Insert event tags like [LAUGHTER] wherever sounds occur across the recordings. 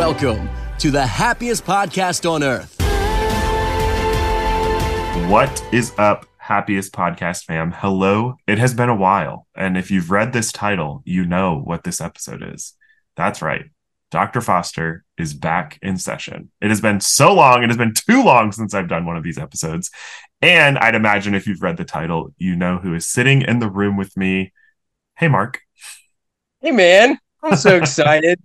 Welcome to the happiest podcast on earth. What is up, happiest podcast fam? Hello. It has been a while. And if you've read this title, you know what this episode is. That's right. Dr. Foster is back in session. It has been so long. It has been too long since I've done one of these episodes. And I'd imagine if you've read the title, you know who is sitting in the room with me. Hey, Mark. Hey, man. I'm so excited.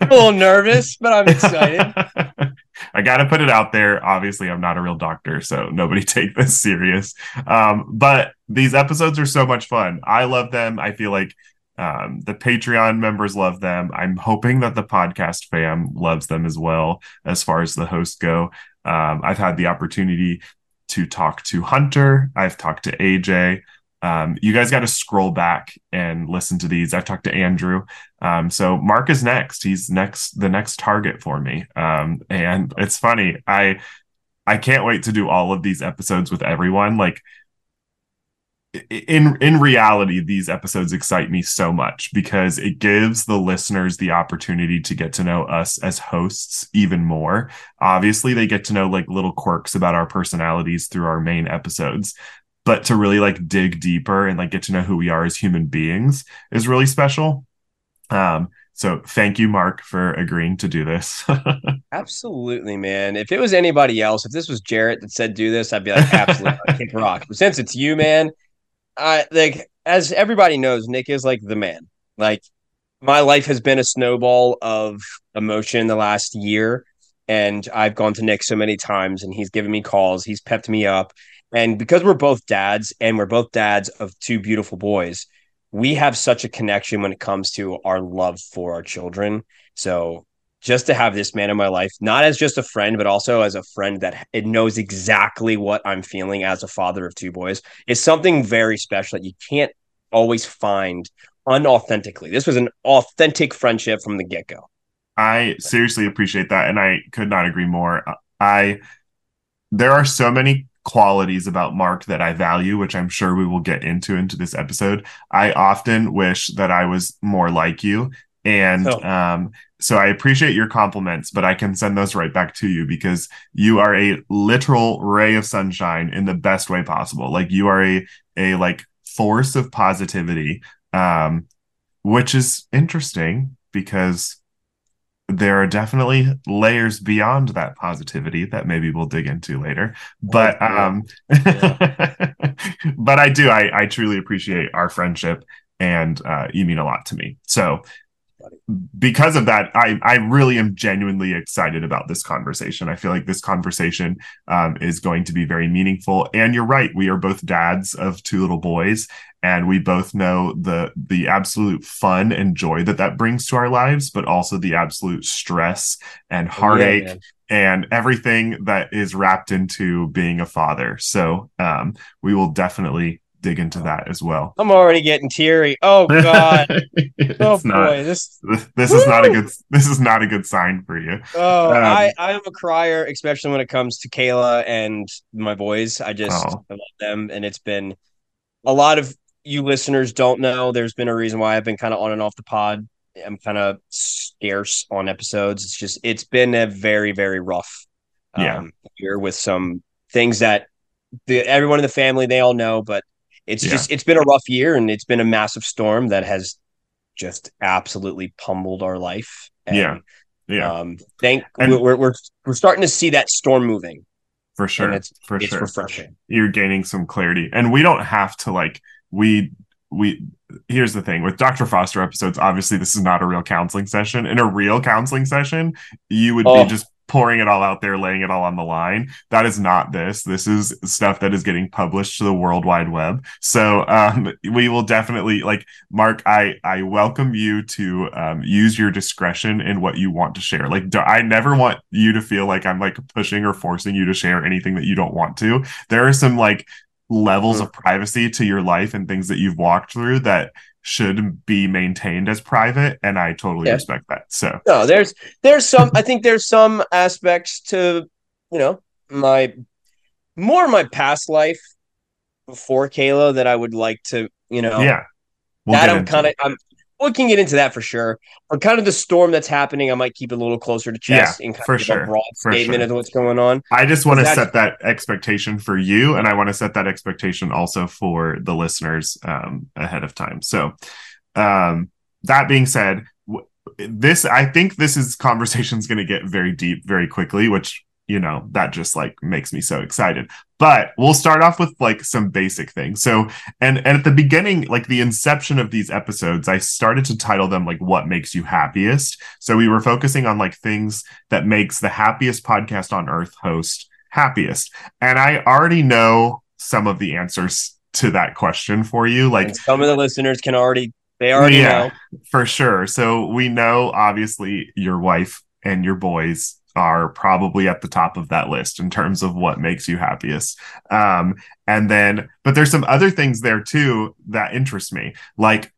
I'm a little nervous, but I'm excited. [LAUGHS] I got to put it out there. Obviously, I'm not a real doctor, so nobody [LAUGHS] take this serious. Um, but these episodes are so much fun. I love them. I feel like um, the Patreon members love them. I'm hoping that the podcast fam loves them as well, as far as the hosts go. Um, I've had the opportunity to talk to Hunter. I've talked to Ayjay. Um, you guys got to scroll back and listen to these. I've talked to Andrew. Um, so Mark is next. He's next, the next target for me. Um, and it's funny. I, I can't wait to do all of these episodes with everyone. Like in in reality these episodes excite me so much because it gives the listeners the opportunity to get to know us as hosts even more obviously they get to know like little quirks about our personalities through our main episodes but to really like dig deeper and like get to know who we are as human beings is really special um so thank you mark for agreeing to do this [LAUGHS] absolutely man if it was anybody else if this was jarrett that said do this i'd be like absolutely kick rock but since it's you man I like as everybody knows, Nick is like the man. Like my life has been a snowball of emotion the last year. And I've gone to Nick so many times and he's given me calls, he's pepped me up. And because we're both dads and we're both dads of two beautiful boys, we have such a connection when it comes to our love for our children. So just to have this man in my life, not as just a friend, but also as a friend that it knows exactly what I'm feeling as a father of two boys, is something very special that you can't always find unauthentically. This was an authentic friendship from the get go. I seriously appreciate that. And I could not agree more. I, there are so many qualities about Mark that I value, which I'm sure we will get into into this episode. I often wish that I was more like you. And oh. um, so I appreciate your compliments, but I can send those right back to you because you are a literal ray of sunshine in the best way possible. Like you are a a like force of positivity, um, which is interesting because there are definitely layers beyond that positivity that maybe we'll dig into later. But um, yeah. [LAUGHS] but I do I I truly appreciate our friendship and uh, you mean a lot to me. So because of that, I, I really am genuinely excited about this conversation. I feel like this conversation um, is going to be very meaningful. And you're right, we are both dads of two little boys, and we both know the the absolute fun and joy that that brings to our lives, but also the absolute stress and heartache. Yeah, and everything that is wrapped into being a father. So um, we will definitely dig into that as well. I'm already getting teary. Oh [LAUGHS] god. oh boy, not, this this is not a good this is not a good sign for you. Oh, um, I I am a crier, especially when it comes to Kayla and my boys. I just oh. I love them, and it's been a lot of you listeners don't know. There's been a reason why I've been kind of on and off the pod. I'm kind of scarce on episodes. It's just it's been a very very rough um, yeah. year with some things that the everyone in the family they all know, but it's yeah. just it's been a rough year and it's been a massive storm that has just absolutely pummeled our life. And, yeah, yeah. Um, thank and, we're we're we're starting to see that storm moving for sure. it's for it's sure. refreshing. You're gaining some clarity, and we don't have to like we we here's the thing with Dr. Foster episodes, obviously this is not a real counseling session. In a real counseling session, you would oh. be just pouring it all out there, laying it all on the line. That is not this. This is stuff that is getting published to the World Wide Web. So um, [LAUGHS] we will definitely like Mark. I I welcome you to um, use your discretion in what you want to share. Like do, I never want you to feel like I'm like pushing or forcing you to share anything that you don't want to. There are some like levels mm-hmm. of privacy to your life and things that you've walked through that should be maintained as private and i totally yeah. respect that so. No there's there's some i think there's some aspects to you know my more my past life before kayla that i would like to you know. Yeah. We'll that i'm kind of i'm we can get into that for sure. Or kind of the storm that's happening, I might keep it a little closer to chest Yeah, and kind for of sure, a broad for statement sure. of what's going on. I just want to set that expectation for you, and I want to set that expectation also for the listeners um, ahead of time. So, um, that being said, w- this I think this is conversation's going to get very deep very quickly, which you know that just like makes me so excited. But we'll start off with like some basic things. So, and and at the beginning, like the inception of these episodes, I started to title them like "What Makes You Happiest." So we were focusing on like things that makes the happiest podcast on earth host happiest. And I already know some of the answers to that question for you. Like and some of the listeners can already they already Yeah. know. for sure. So we know obviously your wife and your boys are probably at the top of that list in terms of what makes you happiest. Um, and then, but there's some other things there too that interest me. Like,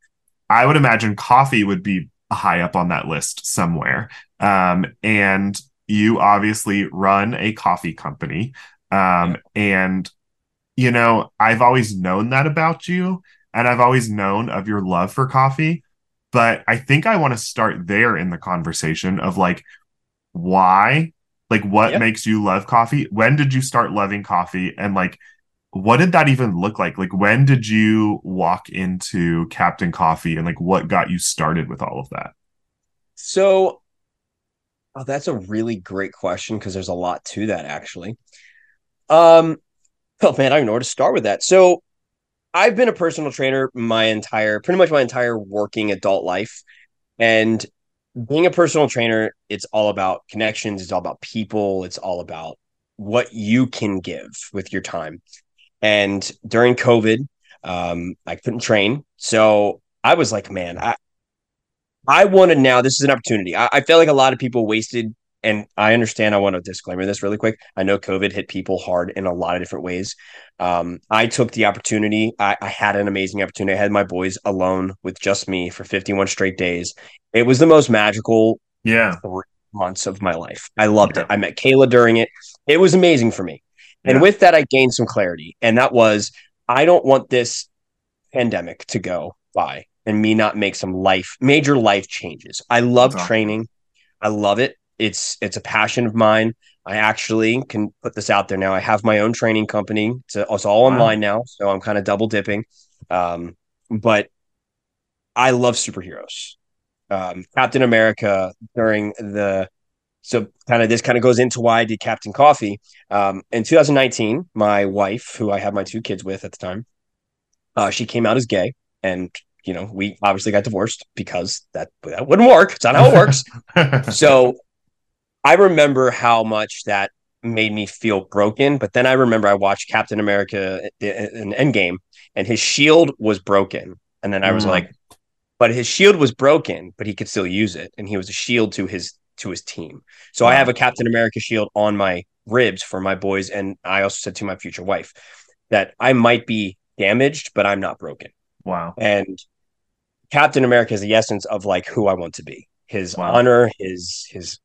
I would imagine coffee would be high up on that list somewhere. Um, and you obviously run a coffee company. Um, and, you know, I've always known that about you, and I've always known of your love for coffee but I think I want to start there in the conversation of like why, like what Yeah. makes you love coffee? When did you start loving coffee? And like what did that even look like? Like when did you walk into Captain Coffee and like what got you started with all of that? So oh, that's a really great question because there's a lot to that actually. Um oh man, I don't know where to start with that. So I've been a personal trainer my entire pretty much my entire working adult life. And being a personal trainer, it's all about connections, it's all about people, it's all about what you can give with your time. And during COVID, um, I couldn't train. So I was like, man, I I wanted now, this is an opportunity. I, I feel like a lot of people wasted, and I understand I want to disclaimer this really quick. I know COVID hit people hard in a lot of different ways. Um, I took the opportunity. I, I had an amazing opportunity. I had my boys alone with just me for 51 straight days. It was the most magical Yeah. three months of my life. I loved Yeah. it. I met Kayla during it. It was amazing for me. And Yeah. with that, I gained some clarity. And that was I don't want this pandemic to go by and me not make some life, major life changes. I love awesome. training. I love it. It's it's a passion of mine. I actually can put this out there now. I have my own training company. It's, it's all Wow. online now, so I'm kind of double dipping. Um, but I love superheroes. Um, Captain America during the so kind of this kind of goes into why I did Captain Coffee. Um, in 2019, my wife, who I had my two kids with at the time, uh, she came out as gay, and you know we obviously got divorced because that that wouldn't work. It's not how it works. [LAUGHS] so I remember how much that made me feel broken. But then I remember I watched Captain America uh, uh, in Endgame, and his shield was broken, and then I was Mm. like, but his shield was broken, but he could still use it, and he was a shield to his to his team. So I mm. have a Captain America shield on my ribs for my boys, and I also said to my future wife that I might be damaged, but I'm not broken. wow. And Captain America is the essence of like who I want to be. His Wow. honor, his his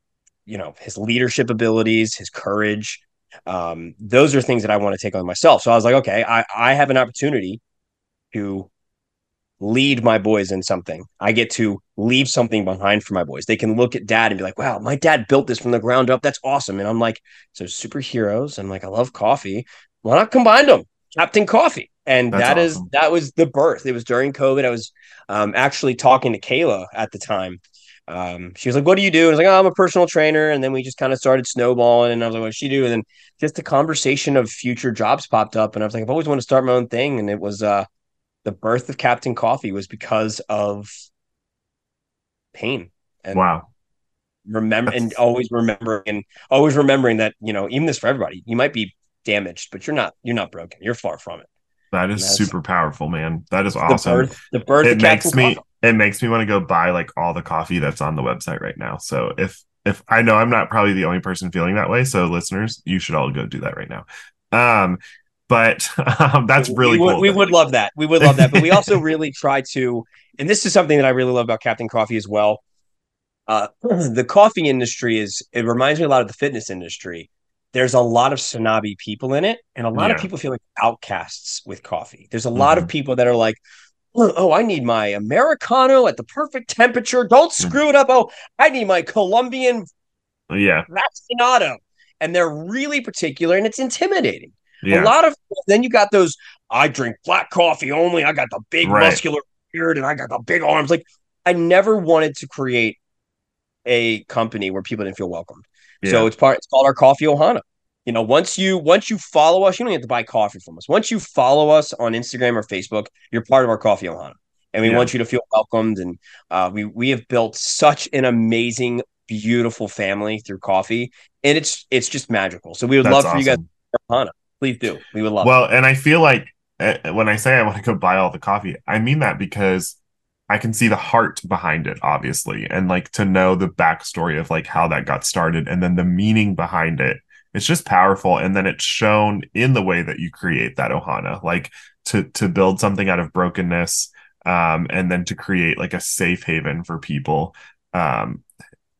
you know, his leadership abilities, his courage. Um, those are things that I want to take on myself. So I was like, okay, I, I have an opportunity to lead my boys in something. I get to leave something behind for my boys. They can look at dad and be like, wow, my dad built this from the ground up. That's awesome. And I'm like, so superheroes I'm like, I love coffee. Why not combine them? Captain Coffee. And That's that is awesome. that was the birth. It was during COVID. I was um, actually talking to Kayla at the time. Um, she was like, "What do you do?" And I was like, "Oh, I'm a personal trainer." And then we just kind of started snowballing. And I was like, "What does she do?" And then just the conversation of future jobs popped up. And I was like, "I've always wanted to start my own thing." And it was uh, the birth of Captain Coffee was because of pain and Wow. remember and always remembering and always remembering that you know even this for everybody. You might be damaged, but you're not. You're not broken. You're far from it. That is super powerful, man. That is The awesome. birth. The birth it of makes Captain me Coffee. It makes me want to go buy like all the coffee that's on the website right now. So if if I know I'm not probably the only person feeling that way, so listeners, you should all go do that right now. Um, but [LAUGHS] um, that's really we would, cool. We would love that. We would love that. But we also [LAUGHS] really try to, and this is something that I really love about Captain Coffee as well. Uh, [CLEARS THROAT] the coffee industry is, it reminds me a lot of the fitness industry. There's a lot of snobby people in it, and a lot of people feel like outcasts with coffee. There's a lot of Mhm. people that are like, oh, I need my Americano at the perfect temperature. Don't Mm. screw it up. Oh, I need my Colombian Yeah. Vacinato. And they're really particular and it's intimidating. Yeah. A lot of then you got those, I drink black coffee only. I got the big Right. muscular beard and I got the big arms. Like I never wanted to create a company where people didn't feel welcomed. So it's part it's called our coffee Ohana. You know, once you once you follow us, you don't have to buy coffee from us. Once you follow us on Instagram or Facebook, you're part of our coffee Ohana. And we Yeah. want you to feel welcomed. And uh, we we have built such an amazing, beautiful family through coffee. And it's it's just magical. So we would That's love for you guys awesome. Ohana. Please do. We would love it. Well, and I feel like uh, when I say I want to go buy all the coffee, I mean that because I can see the heart behind it, obviously, and like to know the backstory of like how that got started and then the meaning behind it. It's just powerful, and then it's shown in the way that you create that ohana, like to to build something out of brokenness, um, and then to create like a safe haven for people. Um,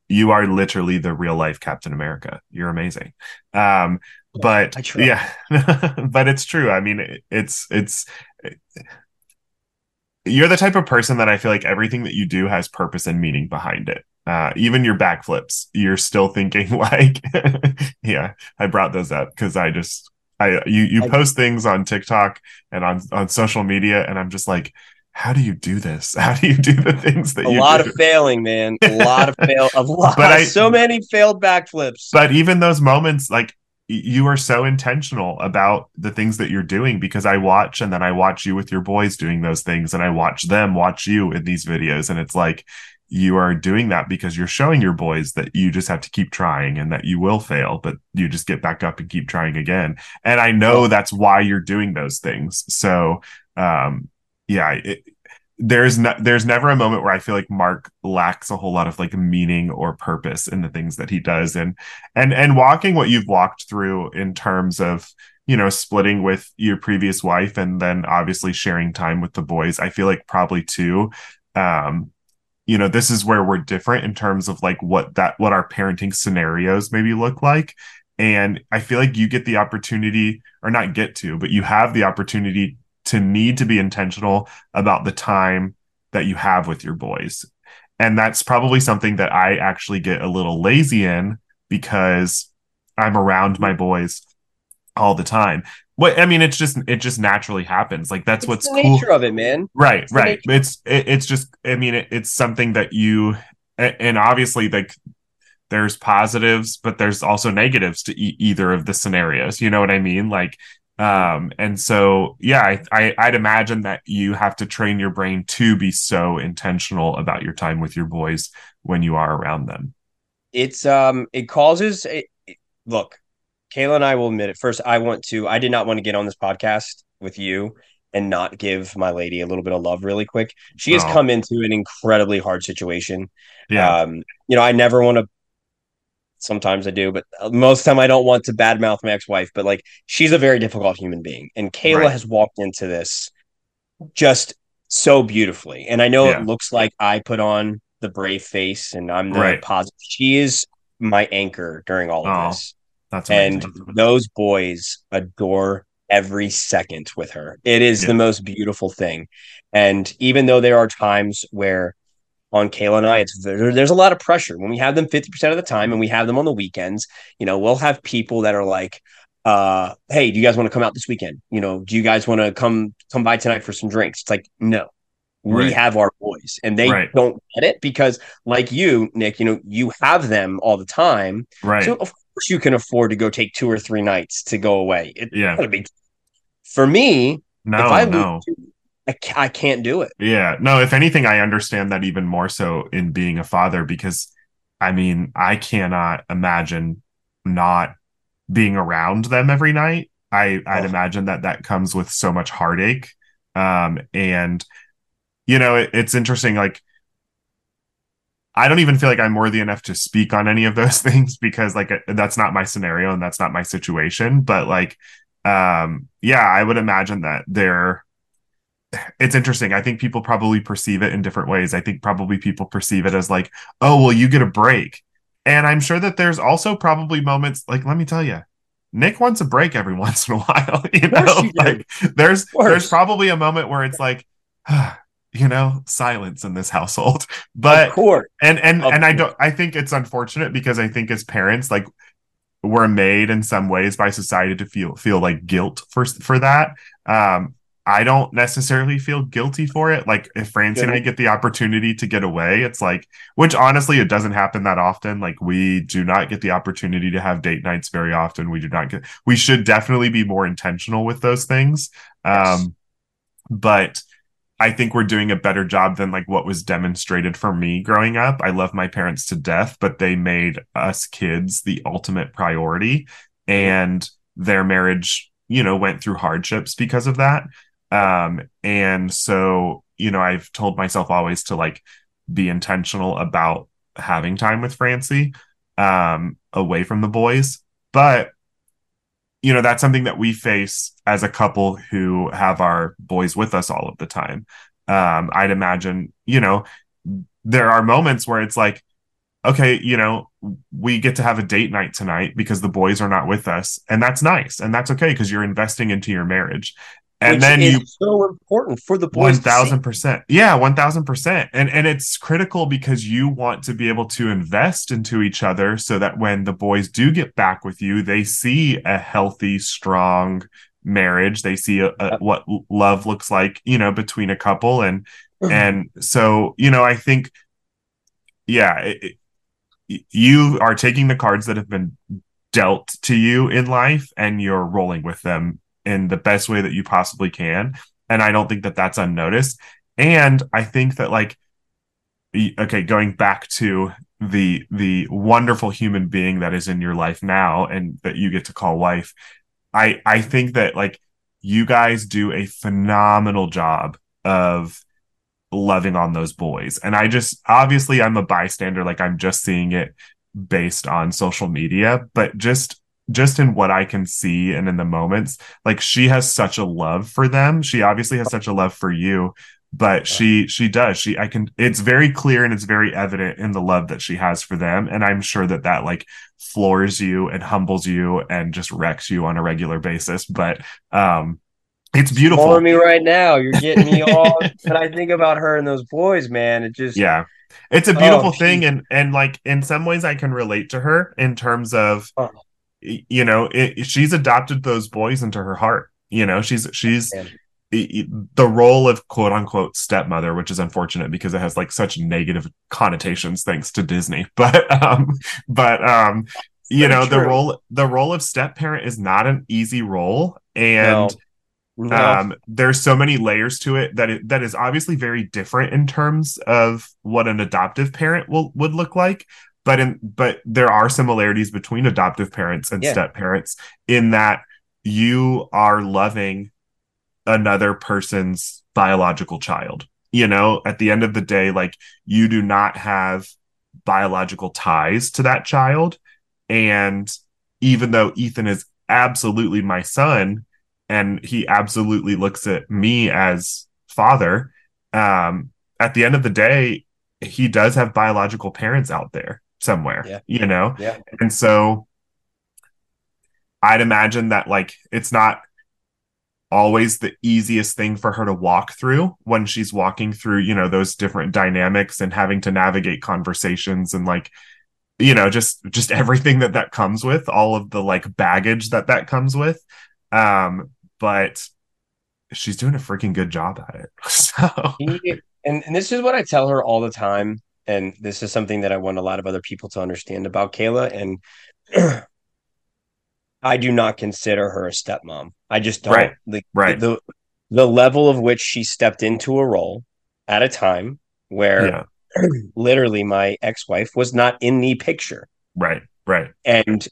you are literally the real life Captain America. You're amazing. Um, but yeah, [LAUGHS] but it's true. I mean, it- it's it's you're the type of person that I feel like everything that you do has purpose and meaning behind it. Uh, even your backflips, you're still thinking [LAUGHS] like, yeah, I brought those up because I just, I you you I- post things on TikTok and on on social media, and I'm just like, how do you do this? [LAUGHS] How do you do the things that you a you lot do? of failing, man. A lot of [LAUGHS] fail. A lot. But I- so many failed backflips. but even those moments like you are so intentional about the things that you're doing because I watch and then I watch you with your boys doing those things and I watch them watch you in these videos and it's like you are doing that because you're showing your boys that you just have to keep trying and that you will fail but you just get back up and keep trying again. And I know that's why you're doing those things. So um yeah it, there's no, there's never a moment where I feel like Mark lacks a whole lot of like meaning or purpose in the things that he does. And and and walking what you've walked through in terms of you know splitting with your previous wife and then obviously sharing time with the boys i feel like probably too um you know this is where we're different in terms of like what that what our parenting scenarios maybe look like and i feel like you get the opportunity or not get to but you have the opportunity to need to be intentional about the time that you have with your boys and that's probably something that i actually get a little lazy in because I'm around my boys all the time. What I mean, it's just it just naturally happens. Like that's It's what's the cool. nature of it, man. right, the right. It's it, it's just I mean it, it's something that you and obviously like there's positives, but there's also negatives to e- either of the scenarios. You know what I mean? Like um and so yeah I, I i'd imagine that you have to train your brain to be so intentional about your time with your boys when you are around them it's um it causes it, it- look kayla and i will admit it. First i want to i did not want to get on this podcast with you and not give my lady a little bit of love really quick. She has Oh. come into an incredibly hard situation. Yeah. Um you know i never want to sometimes i do but most of the time i don't want to badmouth my ex-wife but like she's a very difficult human being. And kayla Right. has walked into this just so beautifully. And i know Yeah. it looks like i put on the brave face and i'm the Right. positive. She is my anchor during all of Oh, this that's and those boys adore every second with her. It is Yeah. the most beautiful thing. And even though there are times where on Kayla and I, it's there's a lot of pressure when we have them 50% of the time and we have them on the weekends. You know, we'll have people that are like, uh, hey, do you guys want to come out this weekend? You know, do you guys want to come come by tonight for some drinks? It's like, no. We Right. have our boys and they Right. don't get it because like you, Nick, you know, you have them all the time. right So of course you can afford to go take two or three nights to go away. It's Yeah. not a big for me. no if I no I, I can't do it. yeah no if anything i understand that even more so in being a father because i mean i cannot imagine not being around them every night i i'd Oh. imagine that that comes with so much heartache um and you know it, it's interesting like I don't even feel like I'm worthy enough to speak on any of those [LAUGHS] things because like uh, that's not my scenario and that's not my situation. But like, um, yeah, I would imagine that there. [SIGHS] It's interesting. I think people probably perceive it in different ways. I think probably people perceive it as like, oh, well, you get a break. And I'm sure that there's also probably moments like, let me tell you, Nick wants a break every [LAUGHS] once in a while. [LAUGHS] You know, like there's there's probably a moment where it's like, [SIGHS] you know silence in this household. [LAUGHS] But of course. and and Of and i don't i think it's unfortunate because i think as parents like we're made in some ways by society to feel feel like guilt for for that. Um i don't necessarily feel guilty for it. Like if francie and i get the opportunity to get away it's like which honestly it doesn't happen that often. Like we do not get the opportunity to have date nights very often. We do not get we should definitely be more intentional with those things. Yes. um but I think we're doing a better job than like what was demonstrated for me growing up. I love my parents to death, but they made us kids the ultimate priority and their marriage, you know, went through hardships because of that. Um and so, you know, I've told myself always to like be intentional about having time with Francie um away from the boys. But you know that's something that we face as a couple who have our boys with us all of the time. Um i'd imagine you know there are moments where it's like okay you know we get to have a date night tonight because the boys are not with us and that's nice and that's okay because you're investing into your marriage and Which then you so important for the boys one thousand percent. Yeah, one thousand percent. And and it's critical because you want to be able to invest into each other so that when the boys do get back with you, they see a healthy, strong marriage. They see a, a, what love looks like, you know, between a couple. And mm-hmm. and so you know, I think, yeah, it, it, you are taking the cards that have been dealt to you in life and you're rolling with them in the best way that you possibly can. And i don't think that that's unnoticed. And i think that like okay going back to the the wonderful human being that is in your life now and that you get to call wife i i think that like you guys do a phenomenal job of loving on those boys. And i just obviously i'm a bystander. Like i'm just seeing it based on social media. But just just in what i can see and in the moments like she has such a love for them. She obviously has such a love for you but she she does. She i can it's very clear and it's very evident in the love that she has for them. And i'm sure that that like floors you and humbles you and just wrecks you on a regular basis. But um it's beautiful. me right now. You're getting me [LAUGHS] all. when I think about her and those boys, man, it just yeah. It's a beautiful Oh, thing. And and like in some ways i can relate to her in terms of Oh. You know it, she's adopted those boys into her heart you know she's she's Man. i- i- the role of quote unquote stepmother which is unfortunate because it has like such negative connotations thanks to disney [LAUGHS] but um but um you know the role the role of step parent is not an easy role and No. um there's so many layers to it that it, that is obviously very different in terms of what an adoptive parent will would look like but in but there are similarities between adoptive parents and Yeah. step parents in that you are loving another person's biological child. You know at the end of the day like you do not have biological ties to that child. And even though Ethan is absolutely my son and he absolutely looks at me as father um at the end of the day he does have biological parents out there somewhere Yeah. you know Yeah. and so i'd imagine that like it's not always the easiest thing for her to walk through when she's walking through you know those different dynamics and having to navigate conversations and like you know just just everything that that comes with all of the like baggage that that comes with um but she's doing a freaking good job at it [LAUGHS] so He- and, and this is what I tell her all the time. And this is something that I want a lot of other people to understand about Kayla. And [CLEARS THROAT] I do not consider her a stepmom. I just don't. Right. The, Right. The, the level of which she stepped into a role at a time where yeah [CLEARS THROAT] literally my ex-wife was not in the picture. right right And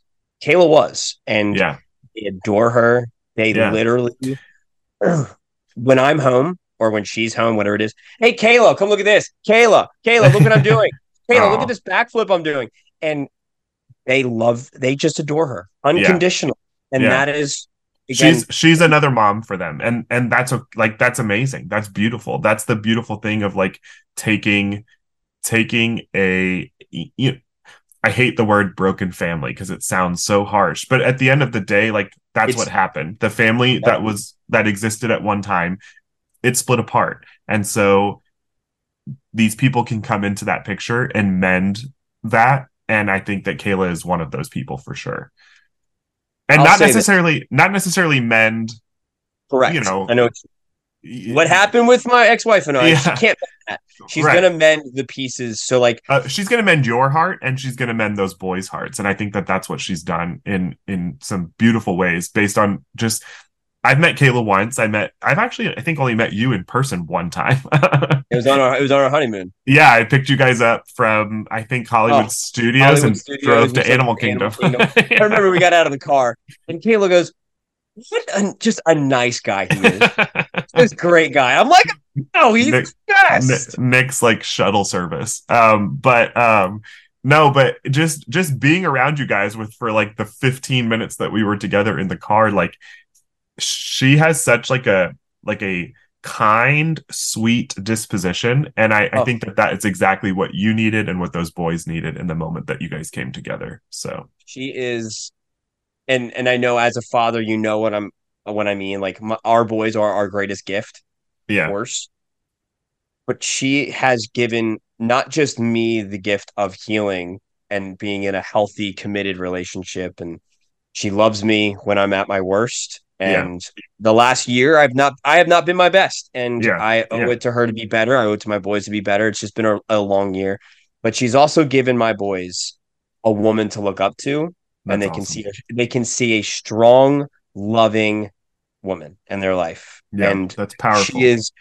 Kayla was. And yeah they adore her. They Yeah. literally, [CLEARS THROAT] when I'm home or when she's home, whatever it is, hey, Kayla, come look at this. Kayla, Kayla, look what I'm doing. [LAUGHS] Kayla, look at this backflip I'm doing. And they love, they just adore her unconditional. And Yeah. that is, again, she's she's another mom for them and and that's a, like that's amazing that's beautiful that's the beautiful thing of like taking taking a you, i hate the word broken family because it sounds so harsh but at the end of the day like that's what happened the family that was that existed at one time it split apart and so these people can come into that picture and mend that. And I think that Kayla is one of those people for sure. And I'll not necessarily not necessarily mend Correct. You know, I know what happened with my ex-wife and I. She can't. mend that. She's Right. gonna mend the pieces. So like, uh, she's going to mend your heart and she's going to mend those boys hearts and i think that that's what she's done in in some beautiful ways based on just i've met kayla once i met i've actually i think only met you in person one time [LAUGHS] it was on our it was on our honeymoon. yeah i picked you guys up from i think hollywood Oh, studios Hollywood and Studios, drove to animal to Animal kingdom, [LAUGHS] I remember we got out of the car and Kayla goes, "What? A, just a nice guy he is. [LAUGHS] this great guy." I'm like, "No, he's Nick- best." Nick's like shuttle service. Um, but um, no, but just just being around you guys with for like the 15 minutes that we were together in the car, like she has such like a like a kind, sweet disposition, and I, I Oh. think that that is exactly what you needed and what those boys needed in the moment that you guys came together. So She is, and and I know as a father, you know what I'm what I mean. Like my, our boys are our greatest gift. yeah, Of course. But she has given not just me the gift of healing and being in a healthy, committed relationship. And she loves me when I'm at my worst. Yeah. And the last year I've not I have not been my best. And Yeah, I owe yeah. it to her to be better. I owe it to my boys to be better. It's just been a, a long year. But she's also given my boys a woman to look up to and they That's can see a, they can see a strong, loving woman in their life. yeah, and that's powerful. she is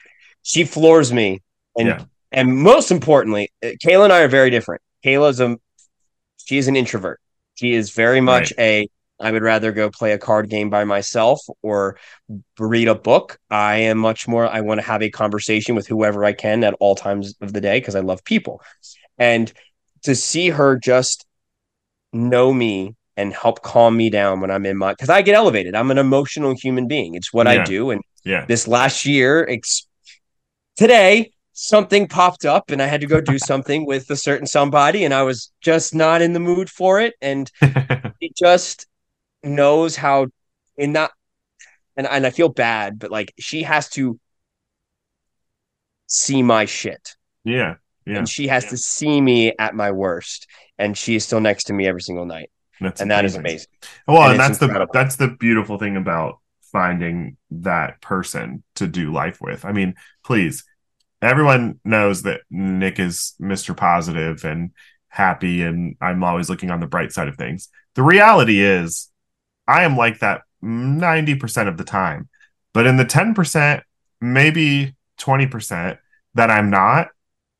she floors me and Yeah. and most importantly uh, kayla and i are very different kayla's a she is an introvert she is very much a i would rather go play a card game by myself or read a book. I am much more i want to have a conversation with whoever i can at all times of the day because i love people. And to see her just know me and help calm me down when i'm in my because i get elevated. I'm an emotional human being. It's what i do. And yeah, this last year ex- today something popped up and i had to go do [LAUGHS] something with a certain somebody and i was just not in the mood for it. And [LAUGHS] he just knows how in that and, and i feel bad but like she has to see my shit yeah, yeah. and she has to see me at my worst and she is still next to me every single night That's and that is amazing Well, And and, that's the that's the beautiful thing about finding that person to do life with. I mean, please, everyone knows that Nick is Mr. Positive and happy, and I'm always looking on the bright side of things. The reality is, I am like that 90% of the time, but in the 10%, maybe 20% that I'm not,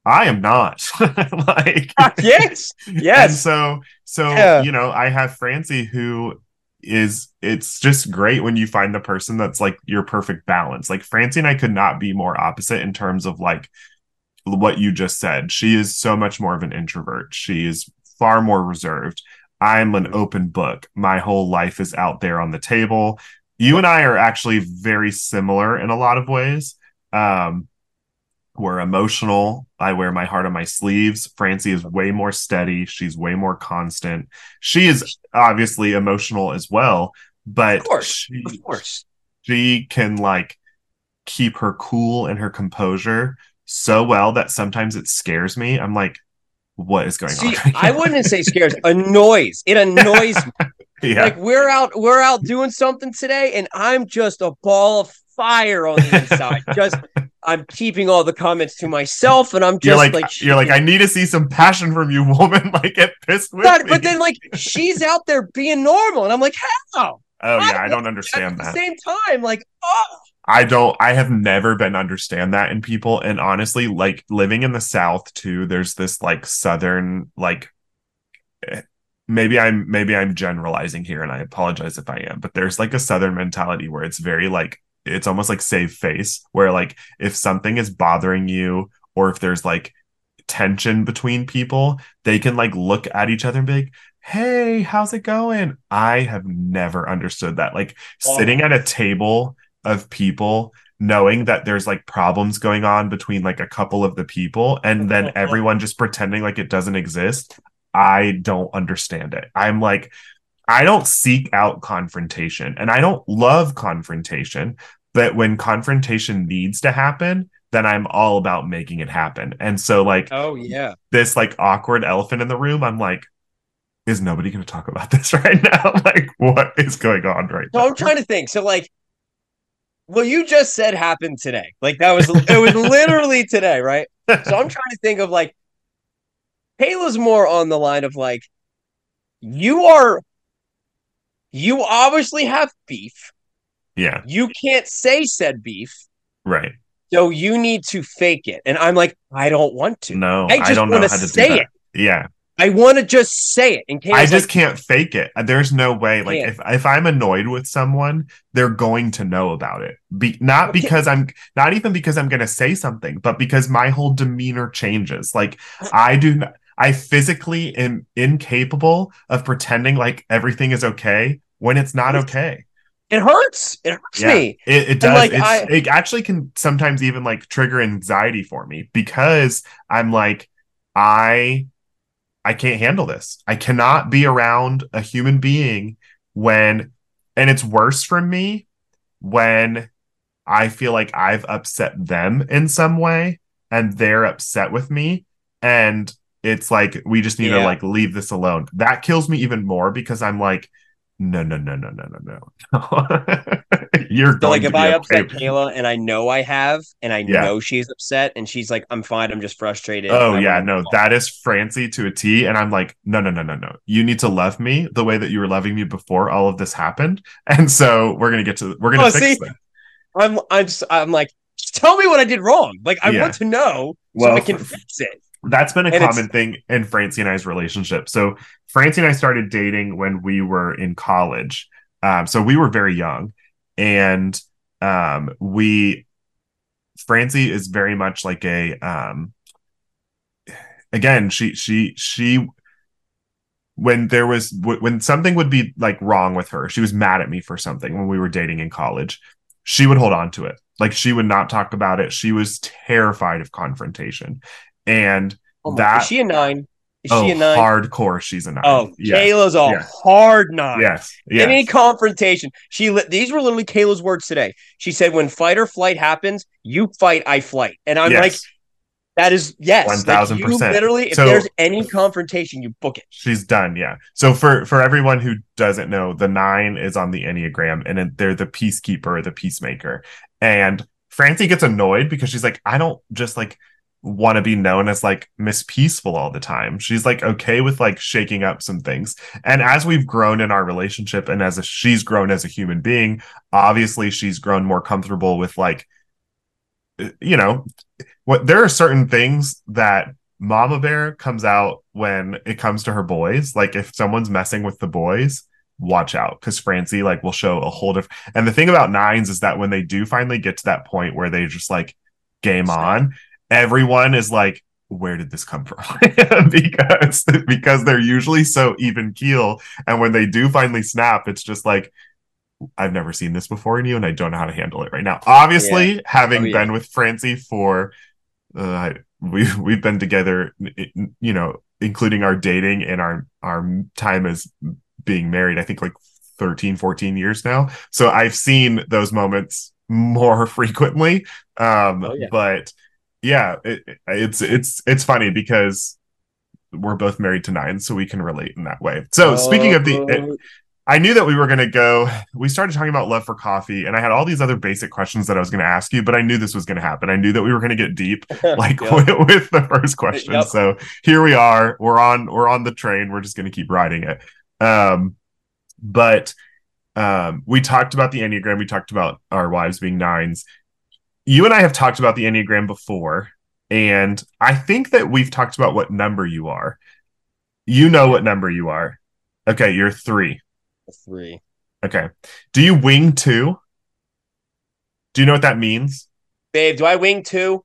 I am not. [LAUGHS] like, ah, yes [LAUGHS] Yes. and so so Yeah. you know, I have Francie who is it's just great when you find the person that's like your perfect balance. Like Francie and I could not be more opposite in terms of like what you just said. She is so much more of an introvert. She is far more reserved. I'm an open book. My whole life is out there on the table. You and I are actually very similar in a lot of ways. Um, we're emotional. I wear my heart on my sleeves. Francie is way more steady. She's way more constant. She is obviously emotional as well, but of course she, of course she can like keep her cool and her composure so well that sometimes it scares me. I'm like, what is going See, on? right I wouldn't say [LAUGHS] scares, annoys. It annoys me. yeah. Like we're out, we're out doing something today, and I'm just a ball of fire on the inside. [LAUGHS] just I'm keeping all the comments to myself, and I'm just you're like, like, you're like, I need to see some passion from you, [LAUGHS] woman. Like get pissed with but, me. but then like she's out there being normal, and I'm like, how? oh yeah, I I- don't At understand the that. same time, like, oh, I don't I have never been understand that in people and honestly like living in the south too there's this like southern like eh, maybe I'm maybe I'm generalizing here and I apologize if I am but there's like a southern mentality where it's very like it's almost like save face where like if something is bothering you or if there's like tension between people they can like look at each other and be like hey how's it going I have never understood that like Oh. sitting at a table of people knowing that there's like problems going on between like a couple of the people and then everyone just pretending like it doesn't exist i don't understand it i'm like i don't seek out confrontation and i don't love confrontation but when confrontation needs to happen then I'm all about making it happen. And so like Oh yeah. this like awkward elephant in the room, I'm like, is nobody going to talk about [LAUGHS] this right now? like, what is going on right So now? I'm trying to think. So like what you just said happened today. Like that was it was literally today, right? So I'm trying to think of like Kayla's more on the line of like you are you obviously have beef. yeah, You can't say said beef. right. So you need to fake it. And I'm like, I don't want to. No, I I, don't know how to do say that. it. Yeah, I want to just say it. in case I just like, can't fake it. There's no way. Like Can't. if if I'm annoyed with someone, they're going to know about it. Be not Okay. because I'm not even because I'm going to say something, but because my whole demeanor changes. Like I do not. I physically am incapable of pretending like everything is okay when it's not okay. it hurts. It hurts Yeah, me. It, it does. like, I- it actually can sometimes even like trigger anxiety for me because I'm like, I, I can't handle this. I cannot be around a human being when, and it's worse for me when I feel like I've upset them in some way and they're upset with me. And it's like, we just need to like leave this alone. That kills me even more because I'm like, no, no, no, no, no, no, no. [LAUGHS] You're So like if I okay. upset Kayla and I know I have and I Yeah. know she's upset and she's like, I'm fine, I'm just frustrated. Oh yeah, no, move that is Francie to a T, and I'm like, no, no, no, no, no. You need to love me the way that you were loving me before all of this happened, [LAUGHS] and so we're gonna get to we're gonna Oh, fix see? I'm I'm I'm like, tell me what I did wrong. Like I Yeah. want to know so I can fix it. That's been a And common thing in Francie and I's relationship. So Francie and I started dating when we were in college. Um, so we were very young, and um, we Francie is very much like a um, again she she she when there was when something would be like wrong with her she was mad at me for something when we were dating in college she would hold on to it like she would not talk about it she was terrified of confrontation and Oh that is she a nine? Is oh she a nine? hardcore she's a nine Oh, yes Kayla's a yes. hard nine. yes yes Any confrontation. She li- these were literally Kayla's words today. She said, "When fight or flight happens, you fight, I flight." And I'm Yes. like, "That is yes, like, 1000%. Literally, if So- there's any confrontation, you book it. She's done, yeah. So for for everyone who doesn't know, the nine is on the enneagram, and they're the peacekeeper, the peacemaker. And Francie gets annoyed because she's like, I don't just like want to be known as like Miss Peaceful all the time. She's like okay with like shaking up some things. And as we've grown in our relationship, and as a, she's grown as a human being, obviously she's grown more comfortable with like, uh, you know, what there are certain things that Mama Bear comes out when it comes to her boys. Like if someone's messing with the boys, watch out because Francie like will show a whole different. And the thing about nines is that when they do finally get to that point where they just like game on, everyone is like, where did this come from? [LAUGHS] because because they're usually so even keel, and when they do finally snap, it's just like. I've never seen this before in you, and I don't know how to handle it right now. Obviously, having Oh, yeah. been with Francie for uh, we we've been together, you know, including our dating and our our time as being married. I think like 13, 14 years now. So I've seen those moments more [LAUGHS] frequently. Um, Oh, yeah. but yeah, it, it's it's it's funny because we're both married to nine, so we can relate in that way. So speaking of the, Oh, I knew that we were going to go. We started talking about love for coffee, and I had all these other basic questions that I was going to ask you, but I knew this was going to happen. I knew that we were going to get deep, [LAUGHS] like Yep. with, with the first question. Yep. So here we are. We're on. We're on the train. We're just going to keep riding it. Um, but um, we talked about the enneagram. We talked about our wives being nines. You and I have talked about the enneagram before, and I think that we've talked about what number you are. You know what number you are. Okay, you're three. three. Okay. Do you wing two? Do you know what that means? Babe, do I wing two?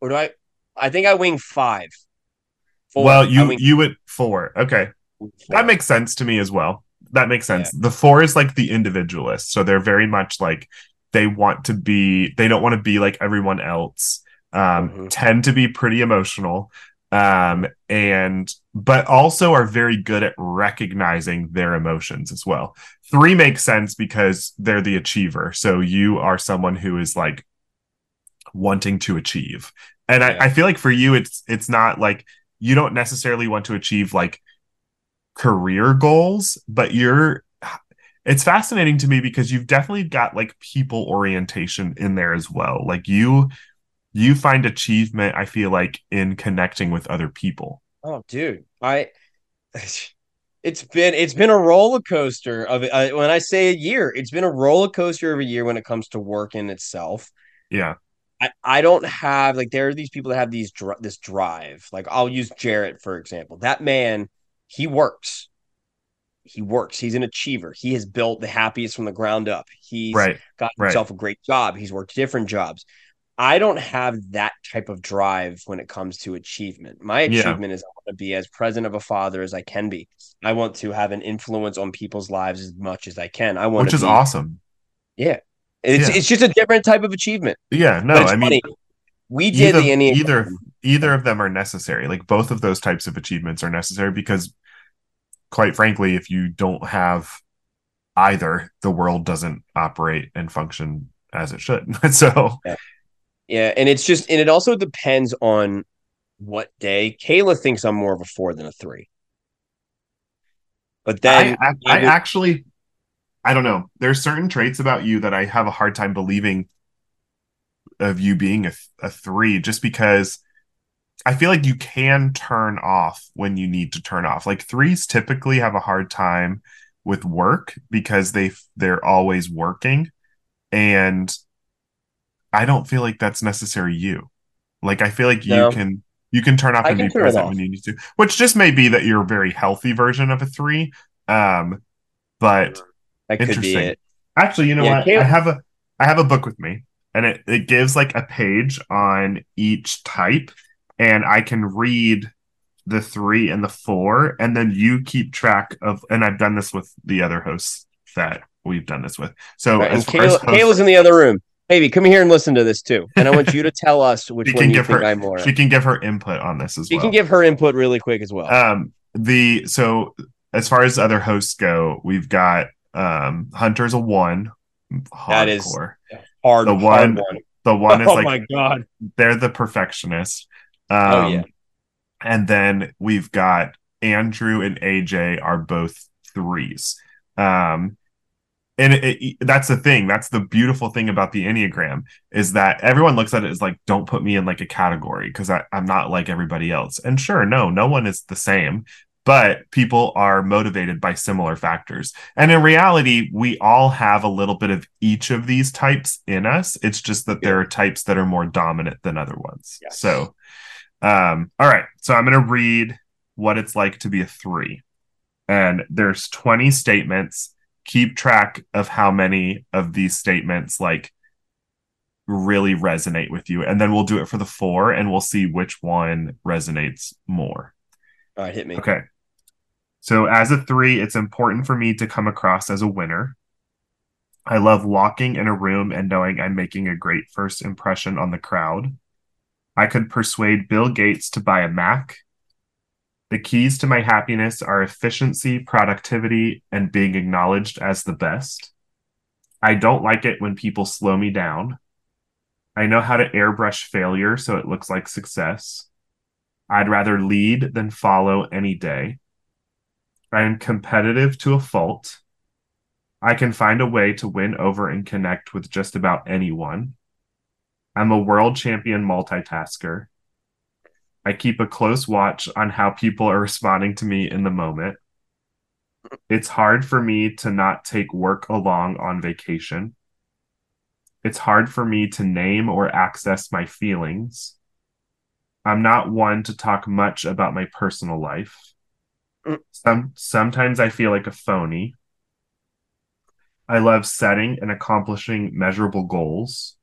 Or do I I think I wing five. Four. Well, you wing you would four. Okay. four. That makes sense to me as well. That makes sense. The four is like the individualist. So they're very much like they want to be they don't want to be like everyone else. Um Mhm. tend to be pretty emotional. Um and but also are very good at recognizing their emotions as well. Three makes sense because they're the achiever. So you are someone who is like wanting to achieve. And Yeah. I, I feel like for you, it's it's not like you don't necessarily want to achieve like career goals, but you're it's fascinating to me because you've definitely got like people orientation in there as well. Like you you find achievement, I feel like, in connecting with other people. Oh, dude, I [LAUGHS] it's been it's been a roller coaster of uh, when I say a year, it's been a roller coaster of a year when it comes to work in itself. Yeah. I, I don't have like there are these people that have these dr- this drive. Like I'll use Jarrett for example. That man, he works. He works. He's an achiever. He has built the happiest from the ground up. He's Right. got right. himself a great job. He's worked different jobs. I don't have that type of drive when it comes to achievement. My Yeah. achievement is I want to be as present of a father as I can be. I want to have an influence on people's lives as much as I can. I want Which is be, awesome. Yeah. It's Yeah. it's just a different type of achievement. Yeah. No, I mean. We did either, the Enneagram. either either of them are necessary. Like both of those types of achievements are necessary because quite frankly, if you don't have either, the world doesn't operate and function as it should. [LAUGHS] so Yeah, and it's just and it also depends on what day. Kayla thinks I'm more of a four than a three. But then I, I, I actually I don't know. There's certain traits about you that I have a hard time believing of you being a, a three just because I feel like you can turn off when you need to turn off. Like threes typically have a hard time with work because they they're always working and I don't feel like that's necessary you. Like I feel like you No. can you can turn off I and be present when you need to, which just may be that you're a very healthy version of a three. Um, but that could be interesting. it. actually, you know Yeah, what? I have a I have a book with me, and it it gives like a page on each type, and I can read the three and the four, and then you keep track of. And I've done this with the other hosts that we've done this with. So Right, as far as Kayla's in the other room. Baby, come here and listen to this too. And I want you to tell us [LAUGHS] which she one you think her I'm more. she can give her input on this as She well. She can give her input really quick as well. um the so as far as other hosts go, we've got um Hunter's a one. That is- hardcore. hard, the hard one- one. The one is [LAUGHS] oh like my god. they're the perfectionist. Um, Oh, yeah. And then we've got Andrew and Ayjay are both threes. Um, and it, it- that's the thing. That's the beautiful thing about the Enneagram is that everyone looks at it as like, don't put me in like a category because I'm not like everybody else. And sure, no, no one is the same, but people are motivated by similar factors. And in reality, we all have a little bit of each of these types in us. It's just that there are types that are more dominant than other ones. Yes. So, um, all right. So I'm going to read what it's like to be a three. And there's 20 statements. Keep track of how many of these statements like really resonate with you. And then we'll do it for the four and we'll see which one resonates more. All right, hit me. Okay. So as a three, it's important for me to come across as a winner. I love walking in a room and knowing I'm making a great first impression on the crowd. I could persuade Bill Gates to buy a Mac. The keys to my happiness are efficiency, productivity, and being acknowledged as the best. I don't like it when people slow me down. I know how to airbrush failure so it looks like success. I'd rather lead than follow any day. I am competitive to a fault. I can find a way to win over and connect with just about anyone. I'm a world champion multitasker. I keep a close watch on how people are responding to me in the moment. It's hard for me to not take work along on vacation. It's hard for me to name or access my feelings. I'm not one to talk much about my personal life. Some sometimes I feel like a phony. I love setting and accomplishing measurable goals.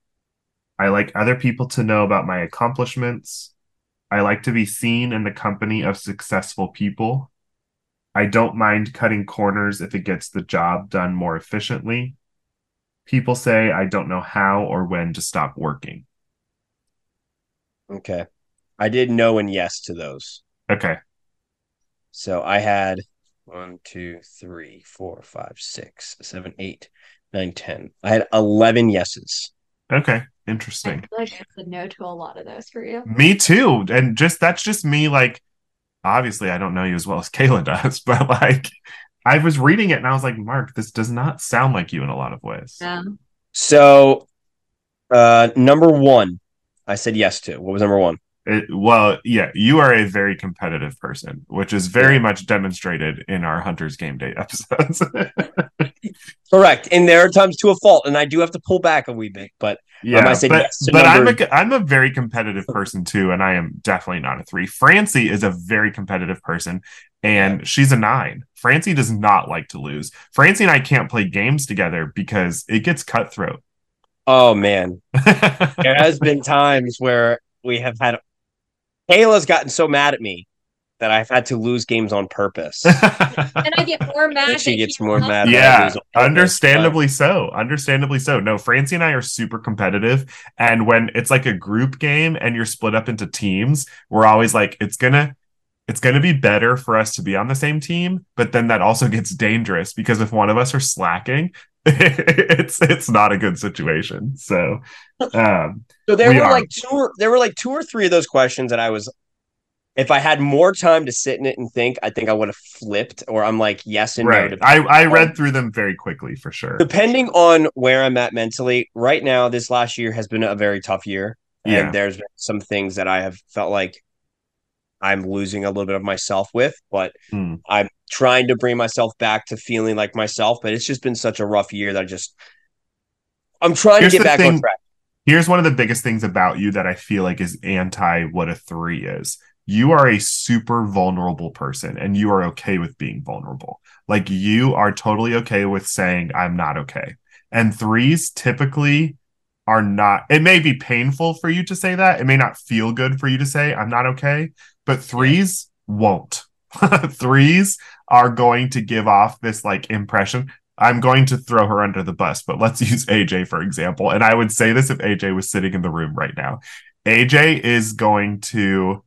I like other people to know about my accomplishments. I like to be seen in the company of successful people. I don't mind cutting corners if it gets the job done more efficiently. People say I don't know how or when to stop working. Okay. I did no and yes to those. Okay. So I had one, two, three, four, five, six, seven, eight, nine, ten. I had eleven yeses. Okay, interesting. feel like I said no to a lot of those for you. Me too. And just that's just me like obviously I don't know you as well as Kayla [LAUGHS] does, but like I was reading it and I was like, Mark, this does not sound like you in a lot of ways. Yeah. So, uh, number one, I said yes to. What was number one? It, well, yeah, you are a very competitive person, which is very much demonstrated in our Hunters Game Day [LAUGHS] episodes. Correct. And there are times to a fault, and I do have to pull back a wee bit, but yeah, I said but, yes but I'm number- a I'm a very competitive person too, and I am definitely not a three. Francie is a very competitive person, and she's a nine. Francie does not like to lose. Francie and I can't play games together because it gets cutthroat. oh man, [LAUGHS] there has been times where we have had Kayla's gotten so mad at me that I've had to lose games on purpose. [LAUGHS] And I get more mad. she gets more mad me. that I yeah, lose on purpose, understandably so. Understandably so. No, Francie and I are super competitive, and when it's like a group game and you're split up into teams, we're always like, it's gonna, it's gonna be better for us to be on the same team. But then that also gets dangerous because if one of us are slacking, [LAUGHS] it's it's not a good situation. So, um, So there We were are. like two or there were like two or three of those questions that I was if I had more time to sit in it and think, I think I would have flipped or I'm like yes and no. right. I I read through them very quickly for sure. depending on where I'm at mentally. Right now, this last year has been a very tough year. And Yeah. there's been some things that I have felt like I'm losing a little bit of myself with, but Hmm. I'm trying to bring myself back to feeling like myself. But it's just been such a rough year that I just I'm trying Here's to get back thing- on track. Here's one of the biggest things about you that I feel like is anti what a three is. You are a super vulnerable person and you are okay with being vulnerable. Like you are totally okay with saying, I'm not okay. And threes typically are not, it may be painful for you to say that. It may not feel good for you to say, I'm not okay. But threes won't. [LAUGHS] threes are going to give off this like impression. I'm going to throw her under the bus, but let's [LAUGHS] use Ayjay for example. And I would say this if Ayjay was sitting in the room right now. Ayjay is going to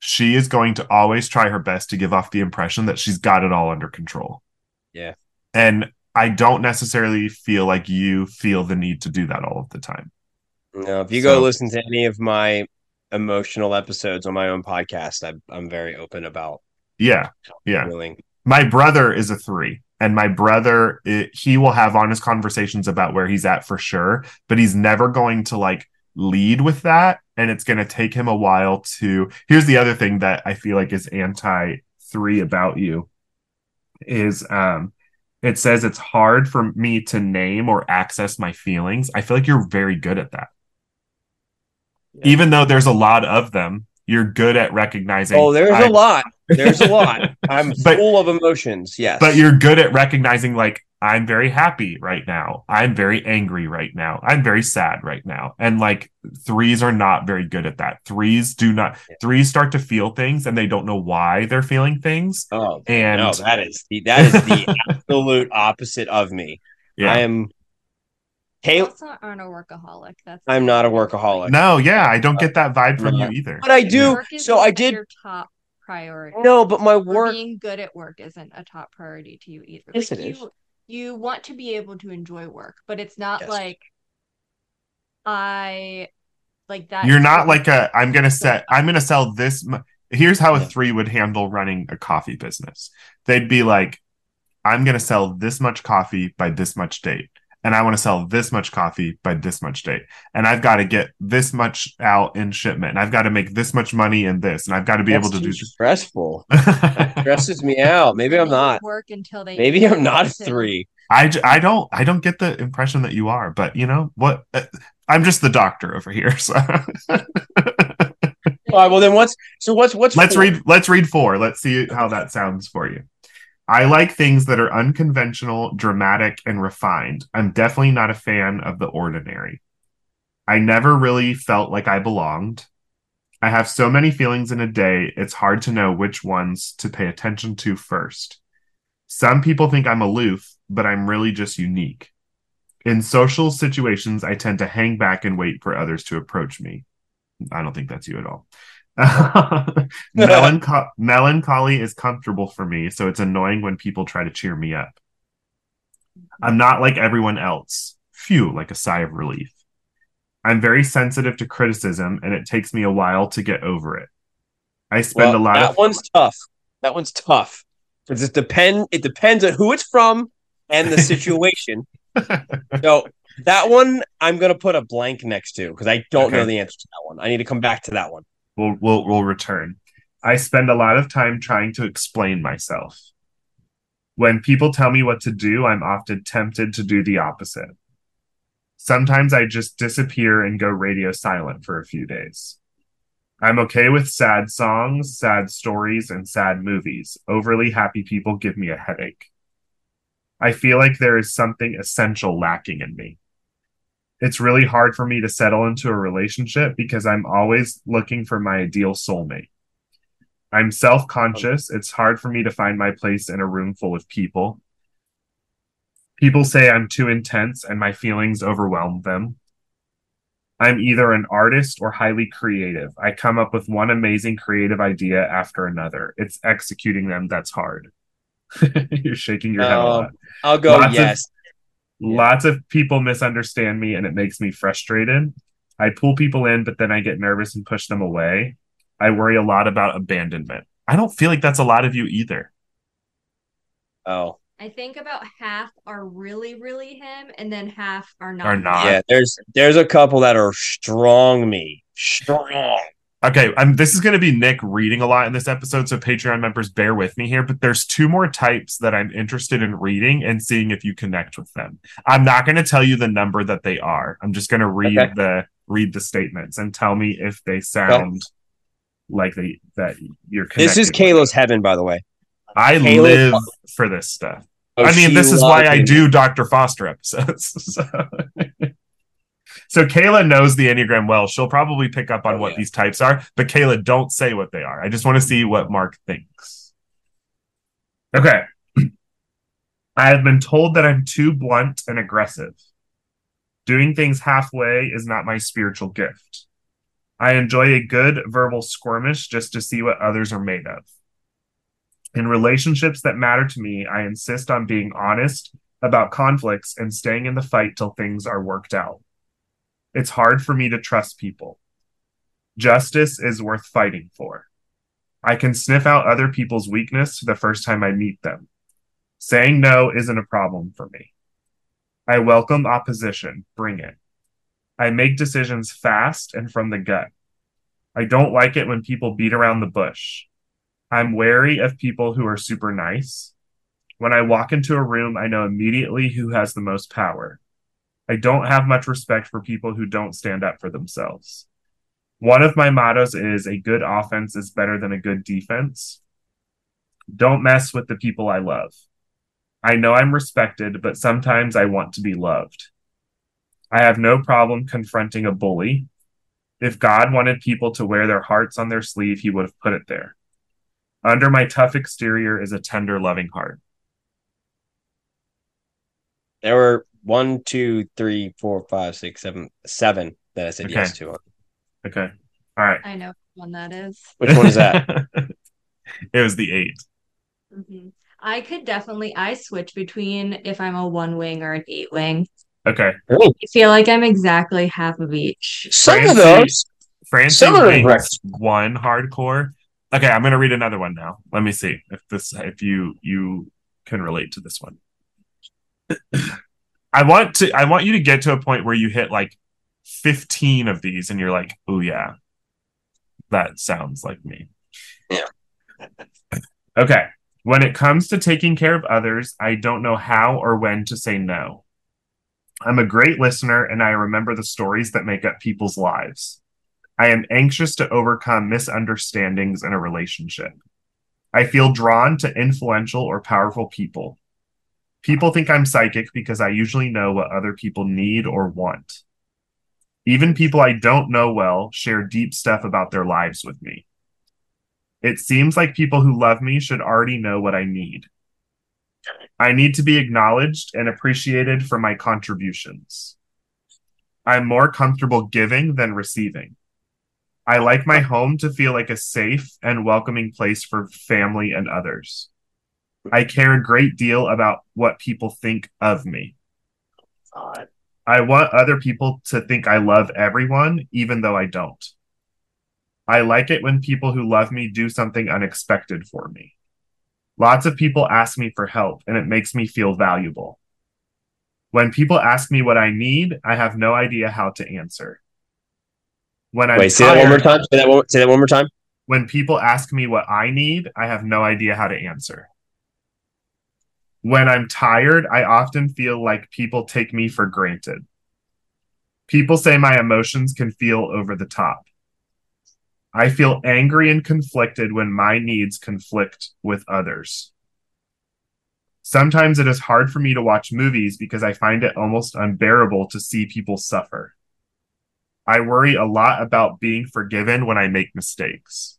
she is going to always try her best to give off the impression that she's got it all under control. Yeah. And I don't necessarily feel like you feel the need to do that all of the time. No, if you So- go listen to any of my emotional episodes on my own podcast, I'm I'm very open about Yeah. Yeah. feeling. my brother is a three and my brother it, he will have honest conversations about where he's at for sure but he's never going to like lead with that and it's going to take him a while to here's the other thing that i feel like is anti three about you is um it says it's hard for me to name or access my feelings i feel like you're very good at that Yeah. even though there's a lot of them you're good at recognizing Oh, there's I- a lot. There's a lot. [LAUGHS] I'm But- full of emotions. Yes. but you're good at recognizing like i'm very happy right now i'm very angry right now i'm very sad right now and like threes are not very good at that threes do not Yeah. threes start to feel things and they don't know why they're feeling things Oh and no, that is the that is the [LAUGHS] absolute opposite of me. yeah I am Hey, also aren't a workaholic. That's I'm not a workaholic. no yeah i don't get that vibe from No. you either But I do. So I did your top priority. No, but my Or work being good at work isn't a top priority to you either. Yes, like it you, is. you want to be able to enjoy work, but it's not Yes. like I like that. you're not like a i'm gonna set i'm gonna sell this mu- here's how a three would handle running a coffee business they'd be like i'm gonna sell this much coffee by this much date and i want to sell this much coffee by this much date and i've got to get this much out in shipment and i've got to make this much money in this and i've got to be that's able to too do stressful. [LAUGHS] this Stresses me out. Maybe I'm not. work until they Maybe I'm not a three. I don't I don't get the impression that you are, but you know what? Uh, I'm just the doctor over here. So [LAUGHS] All right, well then what's so what's what's let's four? read let's read four. Let's see how that sounds for you. I like things that are unconventional, dramatic, and refined. I'm definitely not a fan of the ordinary. I never really felt like I belonged. I have so many feelings in a day, it's hard to know which ones to pay attention to first. Some people think I'm aloof, but I'm really just unique. In social situations, I tend to hang back and wait for others to approach me. I don't think that's you at all. [LAUGHS] [LAUGHS] Melancho- melancholy is comfortable for me, so it's annoying when people try to cheer me up. I'm not like everyone else. Phew, like a sigh of relief. I'm very sensitive to criticism and it takes me a while to get over it. I spend Well, a lot that of one's tough. That one's tough because it depend. It depends on who it's from and the situation. [LAUGHS] so that one, I'm gonna put a blank next to because I don't know the answer to that one. I need to come back to that one. We'll, we'll we'll return. I spend a lot of time trying to explain myself. When people tell me what to do, I'm often tempted to do the opposite. Sometimes I just disappear and go radio silent for a few days. I'm okay with sad songs, sad stories, and sad movies. Overly happy people give me a headache. I feel like there is something essential lacking in me. It's really hard for me to settle into a relationship because I'm always looking for my ideal soulmate. I'm self conscious. It's hard for me to find my place in a room full of people. People say I'm too intense and my feelings overwhelm them. I'm either an artist or highly creative. I come up with one amazing creative idea after another. It's executing them that's hard. [LAUGHS] You're shaking your head a um, lot. I'll go Lots yes. Yeah. Lots of people misunderstand me and it makes me frustrated. I pull people in, but then I get nervous and push them away. I worry a lot about abandonment. I don't feel like that's a lot of you either. oh, I think about half are really, really him, and then half are not. Are not. yeah. There's there's a couple that are strong. Me strong. Okay, I'm, this is going to be Nick reading a lot in this episode, so Patreon members bear with me here. But there's two more types that I'm interested in reading and seeing if you connect with them. I'm not going to tell you the number that they are. I'm just going to read Okay. the read the statements and tell me if they sound like they that you're. This is. Kayla's heaven, by the way. I Kayla- live for this stuff. Oh, I mean, this is why I do Dr. Foster episodes. [LAUGHS] so. So Kayla knows the Enneagram well. She'll probably pick up on Oh, what yeah. these types are, but Kayla, don't say what they are. I just want to see what Mark thinks. Okay. [CLEARS THROAT] I have been told that I'm too blunt and aggressive. Doing things halfway is not my spiritual gift. I enjoy a good verbal skirmish just to see what others are made of. In relationships that matter to me, I insist on being honest about conflicts and staying in the fight till things are worked out. It's hard for me to trust people. Justice is worth fighting for. I can sniff out other people's weakness the first time I meet them. Saying no isn't a problem for me. I welcome opposition. Bring it. I make decisions fast and from the gut. I don't like it when people beat around the bush. I'm wary of people who are super nice. When I walk into a room, I know immediately who has the most power. I don't have much respect for people who don't stand up for themselves. One of my mottos is a good offense is better than a good defense. Don't mess with the people I love. I know I'm respected, but sometimes I want to be loved. I have no problem confronting a bully. If God wanted people to wear their hearts on their sleeve, he would have put it there. Under my tough exterior is a tender, loving heart. There were one, two, three, four, five, six, seven, seven that I said Okay. yes to. Okay. All right. I know which one that is. Which one is that? [LAUGHS] it was the eight. Mhm. I could definitely I switch between if I'm a one wing or an eight wing. Okay. I feel like I'm exactly half of each. Some of those. Francie Some wings one hardcore. Okay, I'm gonna read another one now. Let me see if this if you you can relate to this one. [CLEARS THROAT] I want to I want you to get to a point where you hit like 15 of these and you're like, oh yeah, that sounds like me. Yeah. Okay. When it comes to taking care of others, I don't know how or when to say no. I'm a great listener and I remember the stories that make up people's lives. I am anxious to overcome misunderstandings in a relationship. I feel drawn to influential or powerful people. People think I'm psychic because I usually know what other people need or want. Even people I don't know well share deep stuff about their lives with me. It seems like people who love me should already know what I need. I need to be acknowledged and appreciated for my contributions. I'm more comfortable giving than receiving. I like my home to feel like a safe and welcoming place for family and others. I care a great deal about what people think of me. I want other people to think I love everyone, even though I don't. I like it when people who love me do something unexpected for me. Lots of people ask me for help, and it makes me feel valuable. When people ask me what I need, I have no idea how to answer. When I'm Wait, say that one more time. Say that one, say that one more time. When people ask me what I need, I have no idea how to answer. When I'm tired, I often feel like people take me for granted. People say my emotions can feel over the top. I feel angry and conflicted when my needs conflict with others. Sometimes it is hard for me to watch movies because I find it almost unbearable to see people suffer. I worry a lot about being forgiven when I make mistakes.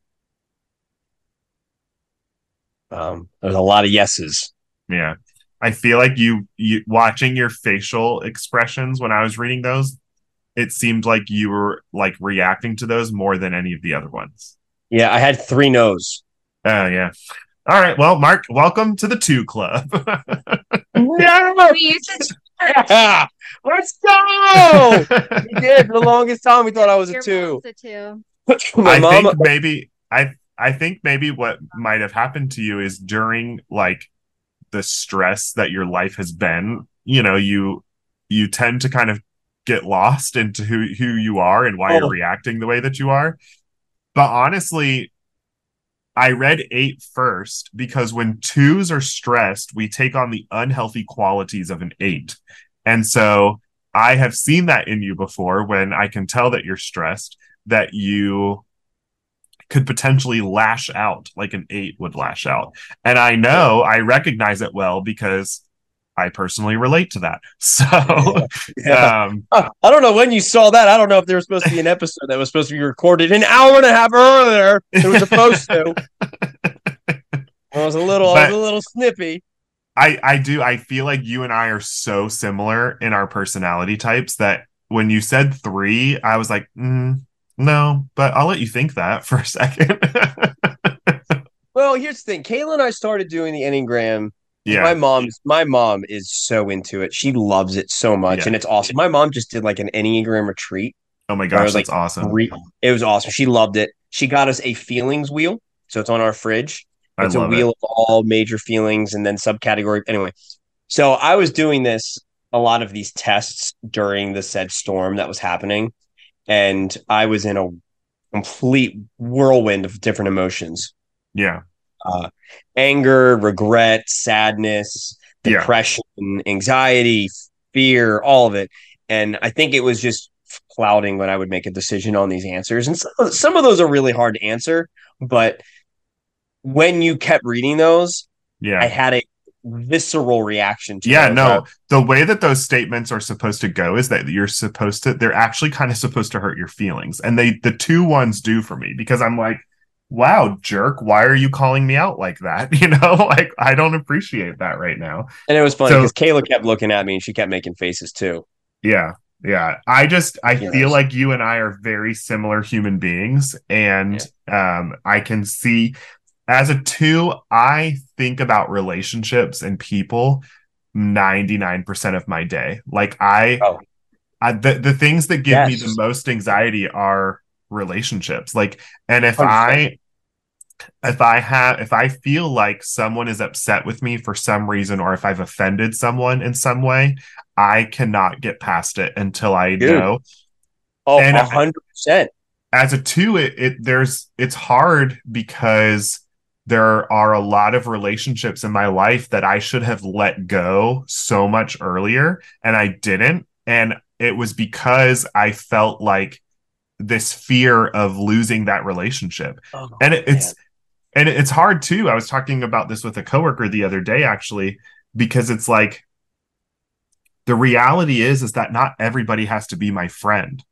Um, there's a lot of yeses. Yeah. I feel like you, you watching your facial expressions when I was reading those, it seemed like you were like reacting to those more than any of the other ones. Yeah, I had three no's. Oh yeah. All right. Well, Mark, welcome to the two club. [LAUGHS] yeah, We used to [LAUGHS] yeah, let's go. we did the longest time. We thought I was a two. a two. [LAUGHS] My I mom. think maybe I I think maybe what might have happened to you is during like the stress that your life has been, you know, you you tend to kind of get lost into who who you are and why Oh. you're reacting the way that you are. But honestly, I read eight first because when twos are stressed, we take on the unhealthy qualities of an eight. And so I have seen that in you before when I can tell that you're stressed, that you could potentially lash out like an eight would lash out. And I know I recognize it well because I personally relate to that. [LAUGHS] So, Yeah. um, I don't know when you saw that. I don't know if there was supposed to be an episode that was supposed to be recorded an hour and a half earlier. It was supposed to. I was a little, I was a little snippy. I I do I feel like you and I are so similar in our personality types that when you said three, I was like, mm, no, but I'll let you think that for a second. [LAUGHS] Well, here's the thing. Kayla and I started doing the Enneagram. yeah, My mom's my mom is so into it. She loves it so much, Yeah. and it's awesome. My mom just did like an Enneagram retreat. oh my gosh, was that's like, awesome. Re- It was awesome. She loved it. She got us a feelings wheel, so it's on our fridge. It's a wheel it. of all major feelings and then subcategory. Anyway, so I was doing this a lot of these tests during the said storm that was happening, and I was in a complete whirlwind of different emotions: Yeah, uh, anger, regret, sadness, Yeah. depression, anxiety, fear, all of it. And I think it was just clouding when I would make a decision on these answers. And some, some of those are really hard to answer, but when you kept reading those, yeah. I had a visceral reaction to yeah no. the way that those statements are supposed to go is that you're supposed to they're actually kind of supposed to hurt your feelings. And they the two ones do for me because i'm like wow jerk why are you calling me out like that? [LAUGHS] You know [LAUGHS] like i don't appreciate that right now. And it was funny So- because Kayla kept looking at me and she kept making faces too. yeah yeah. I just i Yes. feel like you and i are very similar human beings and um i can see as a two i think about relationships and people 99% of my day like i Oh. I, the, the things that give me the most anxiety are relationships like and if 100%. i if i have if i feel like someone is upset with me for some reason or if i've offended someone in some way i cannot get past it until i Dude. know Oh, And hundred percent. as a two it, it there's it's hard because there are a lot of relationships in my life that I should have let go so much earlier and I didn't. And it was because I felt like this fear of losing that relationship. Oh, and it, it's and it's hard too. I was talking about this with a coworker the other day actually because it's like the reality is is that not everybody has to be my friend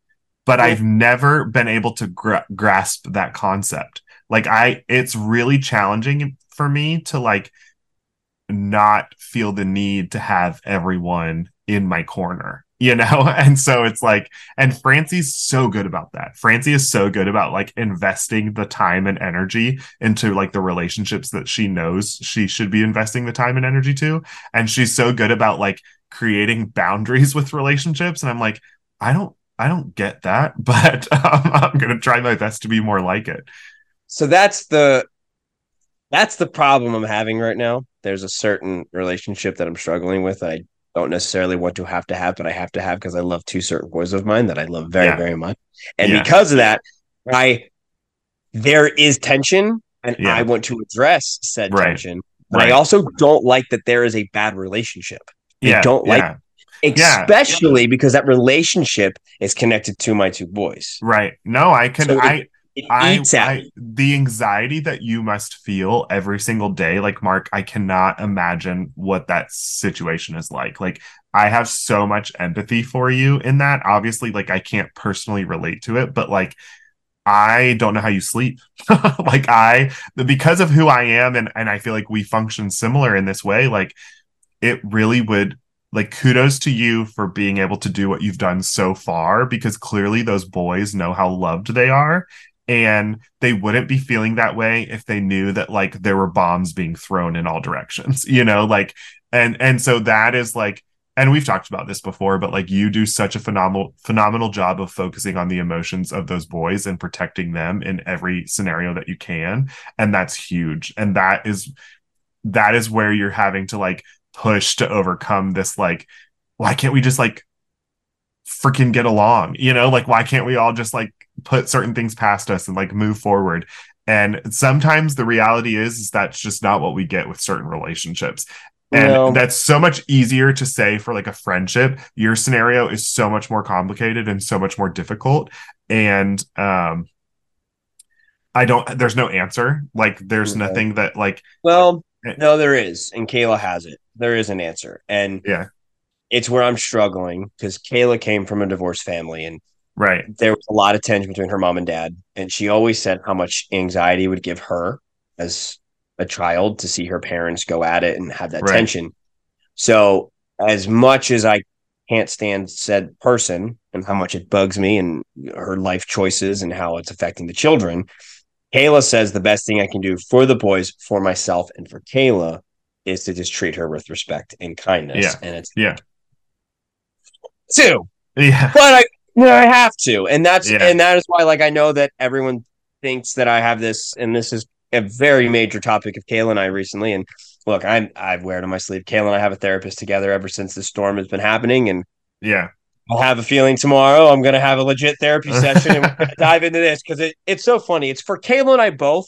but Yeah. i've never been able to gra- grasp that concept like i it's really challenging for me to like not feel the need to have everyone in my corner you know? [LAUGHS] And so it's like, and Francie's so good about that. Francie is so good about like investing the time and energy into like the relationships that she knows she should be investing the time and energy to. And she's so good about like creating boundaries with relationships. And I'm like, I don't, I don't get that, [LAUGHS] but um, I'm going to try my best to be more like it. So that's the, that's the problem I'm having right now. There's a certain relationship that I'm struggling with. I don't necessarily want to have to have, but I have to have because I love two certain boys of mine that I love very, yeah. very much. And yeah. because of that, I there is tension and yeah. I want to address said right. tension. But right. I also don't like that there is a bad relationship. I don't like especially because that relationship is connected to my two boys. Right. No, I can so I I, I, the anxiety that you must feel every single day like mark i cannot imagine what that situation is like. Like i have so much empathy for you in that. Obviously like i can't personally relate to it but like i don't know how you sleep. [LAUGHS] Like i because of who i am and and i feel like we function similar in this way like it really would like kudos to you for being able to do what you've done so far because clearly those boys know how loved they are and they wouldn't be feeling that way if they knew that like there were bombs being thrown in all directions [LAUGHS] you know like and and so that is like and we've talked about this before but like you do such a phenomenal phenomenal job of focusing on the emotions of those boys and protecting them in every scenario that you can and that's huge and that is that is where you're having to like push to overcome this like why can't we just like freaking get along you know like why can't we all just like put certain things past us and like move forward. And sometimes the reality is, is that's just not what we get with certain relationships. And no. that's so much easier to say for like a friendship. Your scenario is so much more complicated and so much more difficult. And um i don't there's no answer. Like there's nothing that like well eh no there is and kayla has it. There is an answer. And yeah. it's where i'm struggling because kayla came from a divorced family and Right. There was a lot of tension between her mom and dad. And she always said how much anxiety would give her as a child to see her parents go at it and have that right. tension. So, as much as I can't stand said person and how much it bugs me and her life choices and how it's affecting the children, Kayla says the best thing I can do for the boys, for myself, and for Kayla is to just treat her with respect and kindness. Yeah. And it's yeah. Two. Yeah. But I no, I have to, and that's yeah. and that is why, like, I know that everyone thinks that I have this, and this is a very major topic of Kayla and I recently. And look, I'm I've wear it on my sleeve. Kayla and I have a therapist together ever since the storm has been happening, and yeah, I'll have a feeling tomorrow I'm going to have a legit therapy [LAUGHS] session and we're going to dive into this because it, it's so funny. It's for Kayla and I both,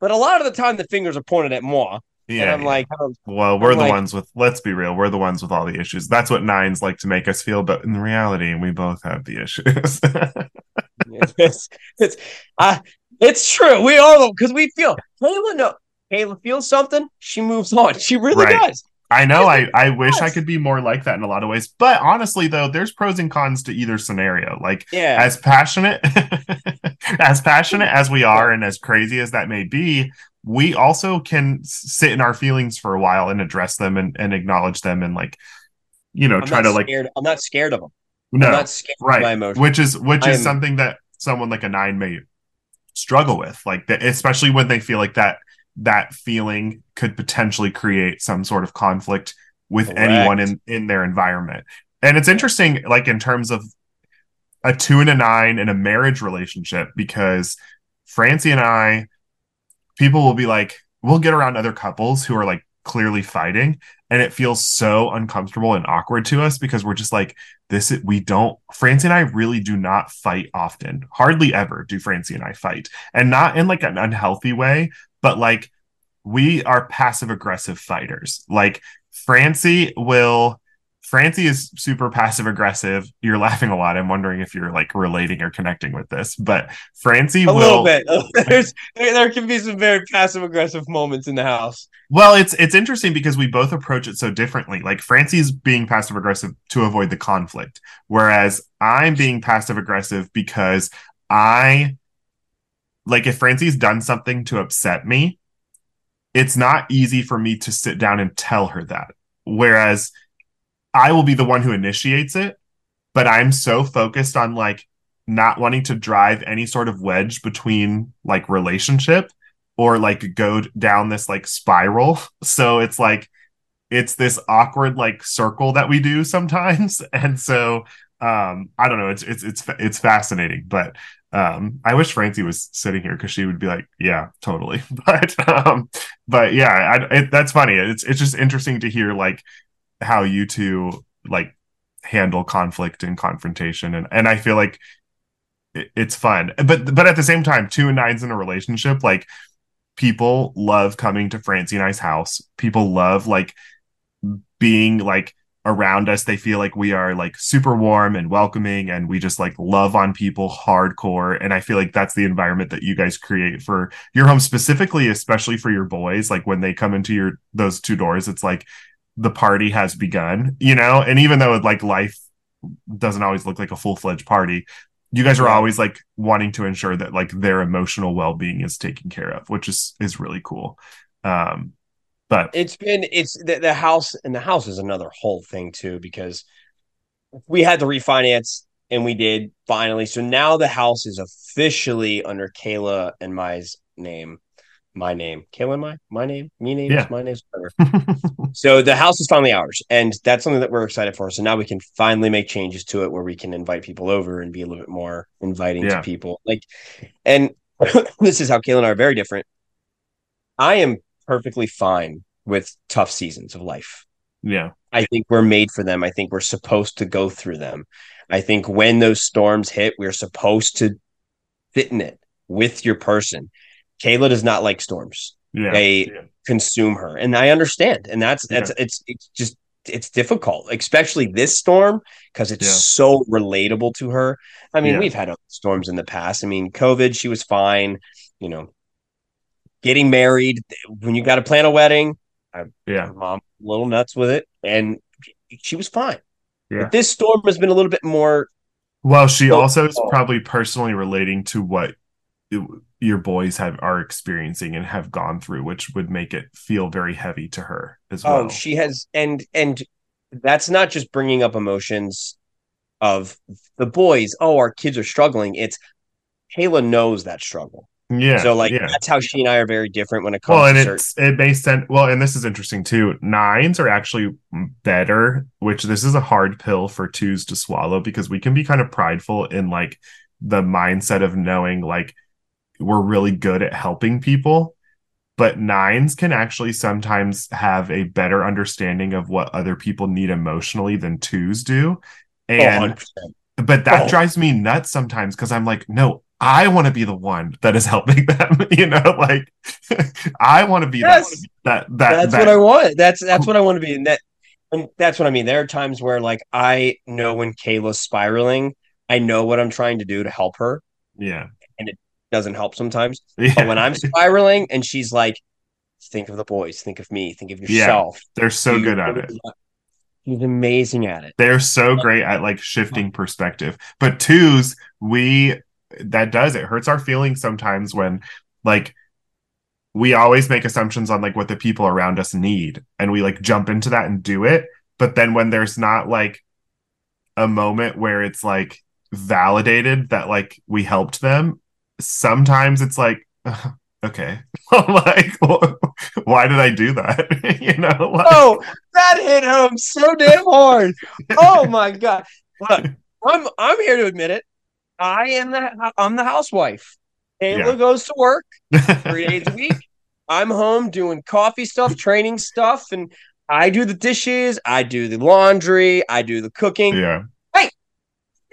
but a lot of the time the fingers are pointed at moi. Yeah, and I'm yeah. like, I'm, well, we're I'm the like, ones with. Let's be real, we're the ones with all the issues. That's what nines like to make us feel, but in reality, we both have the issues. [LAUGHS] it's it's, uh, it's true. We all because we feel Kayla. No, Kayla feels something. She moves on. She really right. does. I know. I, I wish I could be more like that in a lot of ways. But honestly, though, there's pros and cons to either scenario. Like, yeah. as passionate, [LAUGHS] as passionate [LAUGHS] as we are, and as crazy as that may be, we also can sit in our feelings for a while and address them and, and acknowledge them and like you know I'm try to like i'm not scared of them no, I'm not scared right. which is which I is something that someone like a nine may struggle with like that especially when they feel like that that feeling could potentially create some sort of conflict with Correct. anyone in in their environment. And it's interesting like in terms of a two and a nine in a marriage relationship because francie and i people will be like, we'll get around other couples who are like clearly fighting and it feels so uncomfortable and awkward to us because we're just like this is, we don't Francie and I really do not fight often hardly ever do Francie and I fight and not in like an unhealthy way but like we are passive aggressive fighters. Like Francie will Francie is super passive aggressive. You're laughing a lot. I'm wondering if you're like relating or connecting with this, but Francie a will... little bit. [LAUGHS] There's there can be some very passive aggressive moments in the house. Well, it's it's interesting because we both approach it so differently. Like Francie's being passive aggressive to avoid the conflict, whereas I'm being passive aggressive because I like if Francie's done something to upset me, it's not easy for me to sit down and tell her that. Whereas I will be the one who initiates it but I'm so focused on like not wanting to drive any sort of wedge between like relationship or like go down this like spiral. [LAUGHS] So it's like it's this awkward like circle that we do [LAUGHS] sometimes. And so um I don't know, it's it's it's it's fascinating, but um I wish Francie was sitting here because she would be like, yeah, totally. [LAUGHS] But um but yeah, I, it, that's funny. It's it's just interesting to hear like how you two like handle conflict and confrontation and and I feel like it, it's fun. But but at the same time, two and nines in a relationship like people love coming to Francie and I's house. People love like being like around us. They feel like we are like super warm and welcoming and we just like love on people hardcore. And I feel like that's the environment that you guys create for your home specifically, especially for your boys. Like when they come into your those two doors, it's like the party has begun, you know? And even though like life doesn't always look like a full-fledged party, you guys are always like wanting to ensure that like their emotional well-being is taken care of which is is really cool. Um but it's been it's the, the house and the house is another whole thing too because we had to refinance and we did finally. So now the house is officially under kayla and my name my name. Kayla and my my name? Me name Yeah. my name's whatever [LAUGHS] so the house is finally ours and that's something that we're excited for. So now we can finally make changes to it where we can invite people over and be a little bit more inviting Yeah. to people. Like and [COUGHS] this is how kayla and i are very different. I am perfectly fine with tough seasons of life. Yeah. I think we're made for them. I think we're supposed to go through them. I think when those storms hit we're supposed to fit in it with your person kayla does not like storms. Yeah They- yeah. consume her. And i understand. And that's that's it's it's just it's difficult especially this storm because it's Yeah. so relatable to her. I mean Yeah. we've had other storms in the past. I mean covid she was fine you know. Getting married when you got to plan a wedding yeah. her mom a little nuts with it. And she was fine. Yeah. but this storm has been a little bit more well she also is probably personally relating to what your boys have are experiencing and have gone through which would make it feel very heavy to her as oh, well Oh, she has, and and that's not just bringing up emotions of the boys. Oh, our kids are struggling. It's Kayla knows that struggle. yeah so like yeah that's how she and I are very different when it comes well and to certain. it's it makes sense well and this is interesting too nines are actually better which this is a hard pill for twos to swallow because we can be kind of prideful in like the mindset of knowing like we're really good at helping people but nines can actually sometimes have a better understanding of what other people need emotionally than twos do Oh, and 100%. but that Oh. drives me nuts sometimes because I'm like, no, I want to be the one that is [LAUGHS] helping them. [LAUGHS] you know, like [LAUGHS] I want to be Yes. that that that that's that, what I want. That's that's what I want to be. And that and that's what I mean. There are times where like I know when Kayla's spiraling, I know what I'm trying to do to help her. yeah. Doesn't help sometimes. yeah. [LAUGHS] But when I'm spiraling and she's like, think of the boys, think of me, think of yourself. Yeah. They're so You- good at it. He's amazing at it. They're so great at like shifting perspective. But twos, we that does it hurts our feelings sometimes when like we always make assumptions on like what the people around us need and we like jump into that and do it. But then when there's not like a moment where it's like validated that like we helped them, sometimes it's like [LAUGHS] okay. [LAUGHS] like [LAUGHS] why did I do that? you know, like, Oh, that hit home so damn hard. Oh my god. Look, I'm I'm here to admit it. I am the I'm the housewife. Kayla Yeah. goes to work three days a week. I'm home doing coffee stuff, training stuff, and I do the dishes, I do the laundry, I do the cooking. yeah. Hey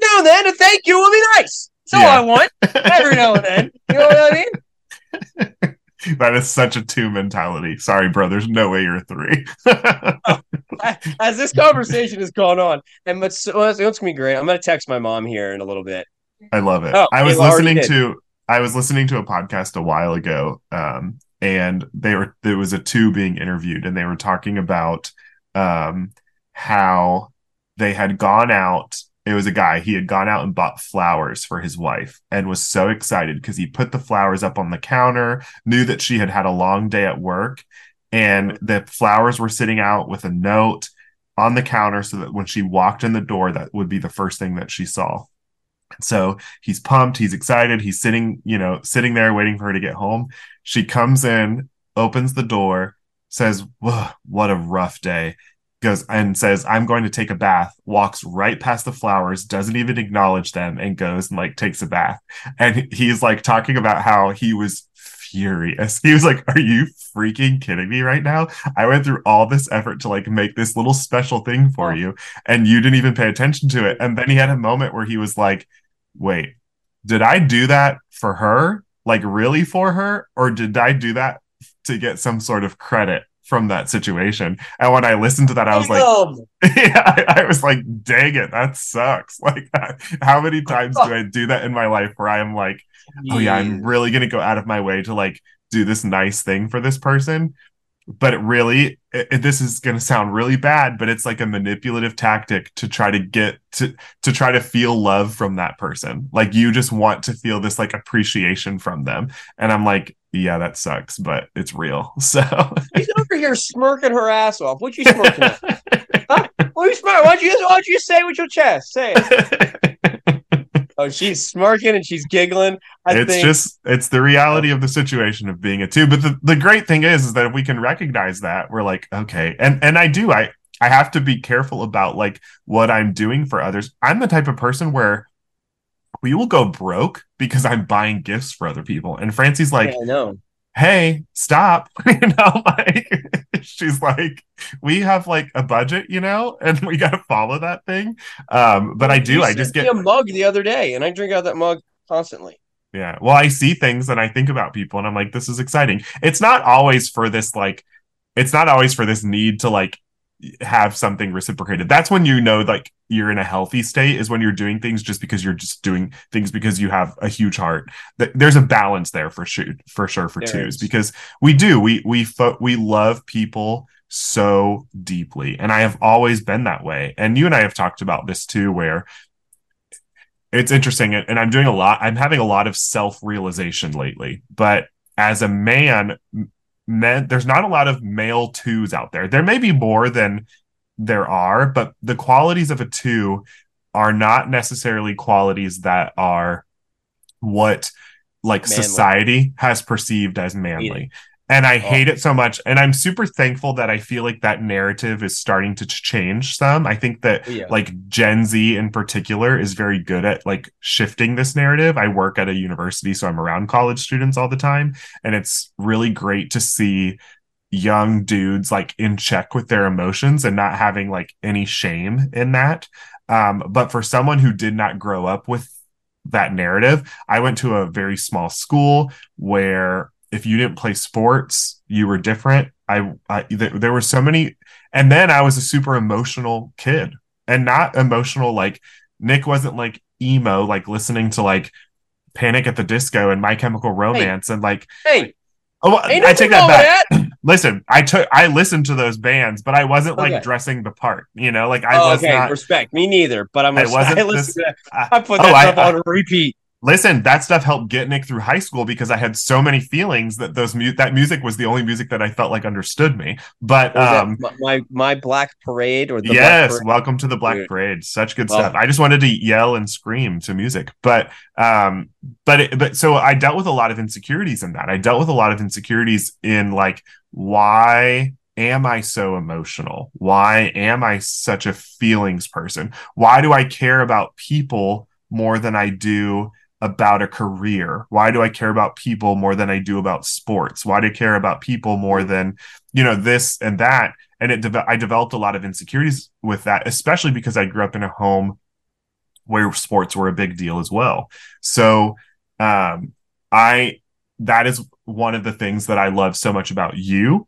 now and then, a thank you will be nice. All Yeah. I want every now and then. You know what I mean? [LAUGHS] that is such a two mentality. Sorry, bro. There's no way you're a three. [LAUGHS] [LAUGHS] As this conversation has gone on, and what's, what's, what's gonna be great, I'm gonna text my mom here in a little bit. I love it. Oh, I was listening to I was listening to a podcast a while ago, um, and they were there was a two being interviewed, and they were talking about um, how they had gone out. It was a guy. He had gone out and bought flowers for his wife, and was so excited because he put the flowers up on the counter. Knew that she had had a long day at work, and the flowers were sitting out with a note. on the counter so that when she walked in the door, that would be the first thing that she saw. So he's pumped, he's excited, he's sitting, you know, sitting there waiting for her to get home. She comes in, opens the door, says, What a rough day. Goes and says, I'm going to take a bath, walks right past the flowers, doesn't even acknowledge them, and goes and like takes a bath. And he's like talking about how he was furious. [LAUGHS] He was like, Are you freaking kidding me right now? I went through all this effort to like make this little special thing for oh. you, and you didn't even pay attention to it. And then he had a moment where he was like, Wait, did I do that for her? Like, really for her? Or did I do that to get some sort of credit from that situation. And when I listened to that, I was like, [LAUGHS] yeah, I, I, was like, dang it, that sucks. [LAUGHS] Like, how many times do I do that in my life where I am like, oh yeah, I'm really gonna go out of my way to like do this nice thing for this person, but it really, it, this is gonna sound really bad, but it's like a manipulative tactic to try to get to to try to feel love from that person. Like you just want to feel this like appreciation from them, and I'm like, yeah, that sucks, but it's real. [LAUGHS] So he's over here smirking her ass off. What you smirking at? huh? What you smirking? Why'd you why'd you say with your chest? Say it. [LAUGHS] oh, she's smirking and she's giggling. I it's think... just it's the reality of the situation of being a two. But the, the great thing is is that if we can recognize that, we're like, okay. And and I do, I I have to be careful about like what I'm doing for others. I'm the type of person where we will go broke because I'm buying gifts for other people. And Francie's like, yeah, no. hey, stop. [LAUGHS] you know, like [LAUGHS] she's like, we have like a budget, you know, and we got to follow that thing. Um, but I do, I just get a mug the other day and I drink out that mug constantly. Yeah. Well, I see things and I think about people and I'm like, this is exciting. It's not always for this, like, it's not always for this need to like have something reciprocated. That's when you know like you're in a healthy state is when you're doing things just because you're just doing things because you have a huge heart. There's a balance there for sure for sure for there twos is. because we do we we fo- we love people so deeply and I have always been that way. And you and I have talked about this too where it's interesting and I'm doing a lot I'm having a lot of self-realization lately. But as a man men there's not a lot of male twos out there. There may be more than there are, but the qualities of a two are not necessarily qualities that are what like manly. society has perceived as manly and I oh. hate it so much. And I'm super thankful that I feel like that narrative is starting to change some. I think that yeah. like Gen Z in particular is very good at like shifting this narrative. I work at a university, so I'm around college students all the time, and it's really great to see young dudes like in check with their emotions and not having like any shame in that. Um, but for someone who did not grow up with that narrative, I went to a very small school where if you didn't play sports, you were different. I, I th- there were so many, and then I was a super emotional kid, and not emotional like Nick wasn't like emo, like listening to like Panic at the Disco and My Chemical Romance, hey. and like hey. Oh, I take that back. That. [CLEARS THROAT] Listen, I took I listened to those bands, but I wasn't like dressing the part. You know, like I oh, was okay. not respect me neither. But I'm I [LAUGHS] wasn't. I, this, I put oh, that oh, stuff I, on repeat listen that stuff helped get nick through high school because i had so many feelings that those mu- that music was the only music that i felt like understood me. But um my my black parade or the yes welcome to the black Dude. parade. Such good stuff. I just wanted to yell and scream to music. But um but it, but so i dealt with a lot of insecurities in that. I dealt with a lot of insecurities in like why am I so emotional? Why am I such a feelings person? Why do I care about people more than I do about a career? Why do I care about people more than I do about sports? Why do I care about people more than, you know, this and that? And it de- I developed a lot of insecurities with that, especially because I grew up in a home where sports were a big deal as well. So, um, I that is one of the things that I love so much about you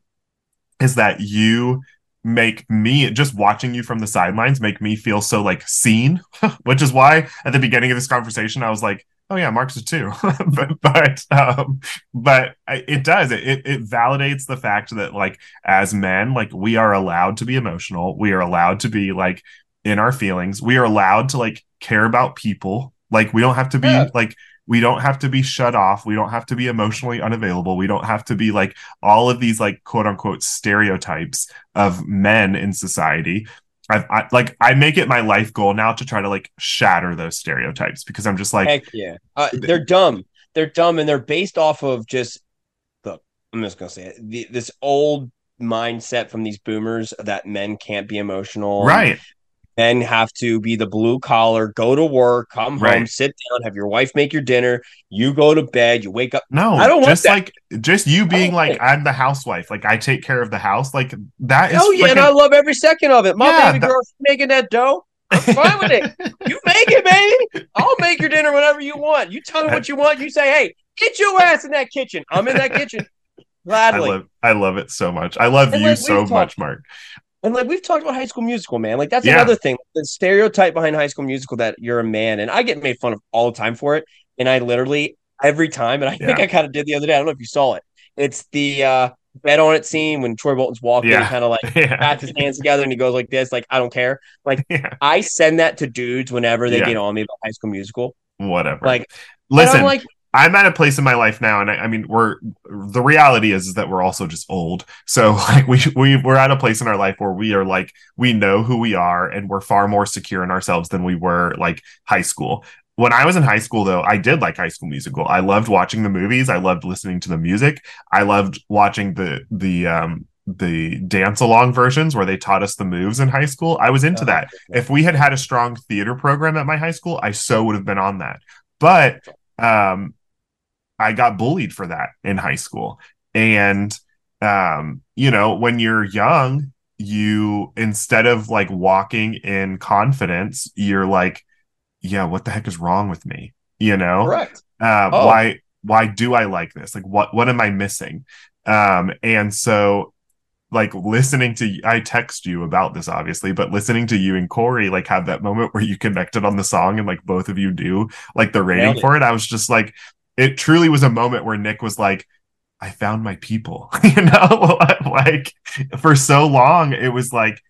is that you make me just watching you from the sidelines make me feel so like seen [LAUGHS] which is why at the beginning of this conversation i was like oh yeah mark's a two. [LAUGHS] But but um but it does. It it validates the fact that like as men like we are allowed to be emotional. We are allowed to be like in our feelings. We are allowed to like care about people. Like we don't have to be yeah. like we don't have to be shut off. We don't have to be emotionally unavailable. We don't have to be like all of these like quote unquote stereotypes of men in society I've, I like I make it my life goal now to try to like shatter those stereotypes because I'm just like Heck yeah. Uh, they're dumb. They're dumb and they're based off of just look, I'm just gonna say it. The, this old mindset from these boomers that men can't be emotional. right Men have to be the blue collar, go to work, come home, sit down, have your wife make your dinner, you go to bed, you wake up. no I don't want just that. like just you being oh. like want it. I'm the housewife like I take care of the house like that is Oh yeah, and I love every second of it. My Yeah, baby that- girl, making that dough. I'm fine with it. [LAUGHS] You make it, baby. I'll make your dinner whenever you want. You tell me what you want. You say, hey, get your ass in that kitchen. I'm in that kitchen. [LAUGHS] I Gladly. love I love it so much. I love And, you like, so we've much, Mark. And like we've talked about High School Musical, man. Like that's Yeah. another thing. The stereotype behind High School Musical that you're a man, and I get made fun of all the time for it. And I literally every time, and I think I kind of did the other day. I don't know if you saw it. It's the uh bet on it scene when Troy Bolton's walking, Yeah. kind of like [LAUGHS] yeah. pats his hands together, and he goes like this, like I don't care. [LAUGHS] yeah. I send that to dudes whenever they Yeah. get on me about High School Musical. Whatever. Like, listen, like, I'm at a place in my life now, and I, I mean, we're the reality is, is that we're also just old. So [LAUGHS] like we we we're at a place in our life where we are like we know who we are, and we're far more secure in ourselves than we were like high school. When I was in high school, though, I did like High School Musical. I loved watching the movies. I loved listening to the music. I loved watching the the um the dance along versions where they taught us the moves in high school. I was into that if we had had a strong theater program at my high school, I so would have been on that. But um, I got bullied for that in high school, and um, you know, when you're young, you instead of like walking in confidence, you're like, yeah, what the heck is wrong with me? You know, correct. uh, Oh. why why do I like this? Like what what am I missing? Um, and so like listening to I text you about this obviously, but listening to you and Corey like have that moment where you connected on the song and like both of you do like the rating for it. I was just like, it truly was a moment where Nick was like, I found my people, [LAUGHS] you know, [LAUGHS] like for so long it was like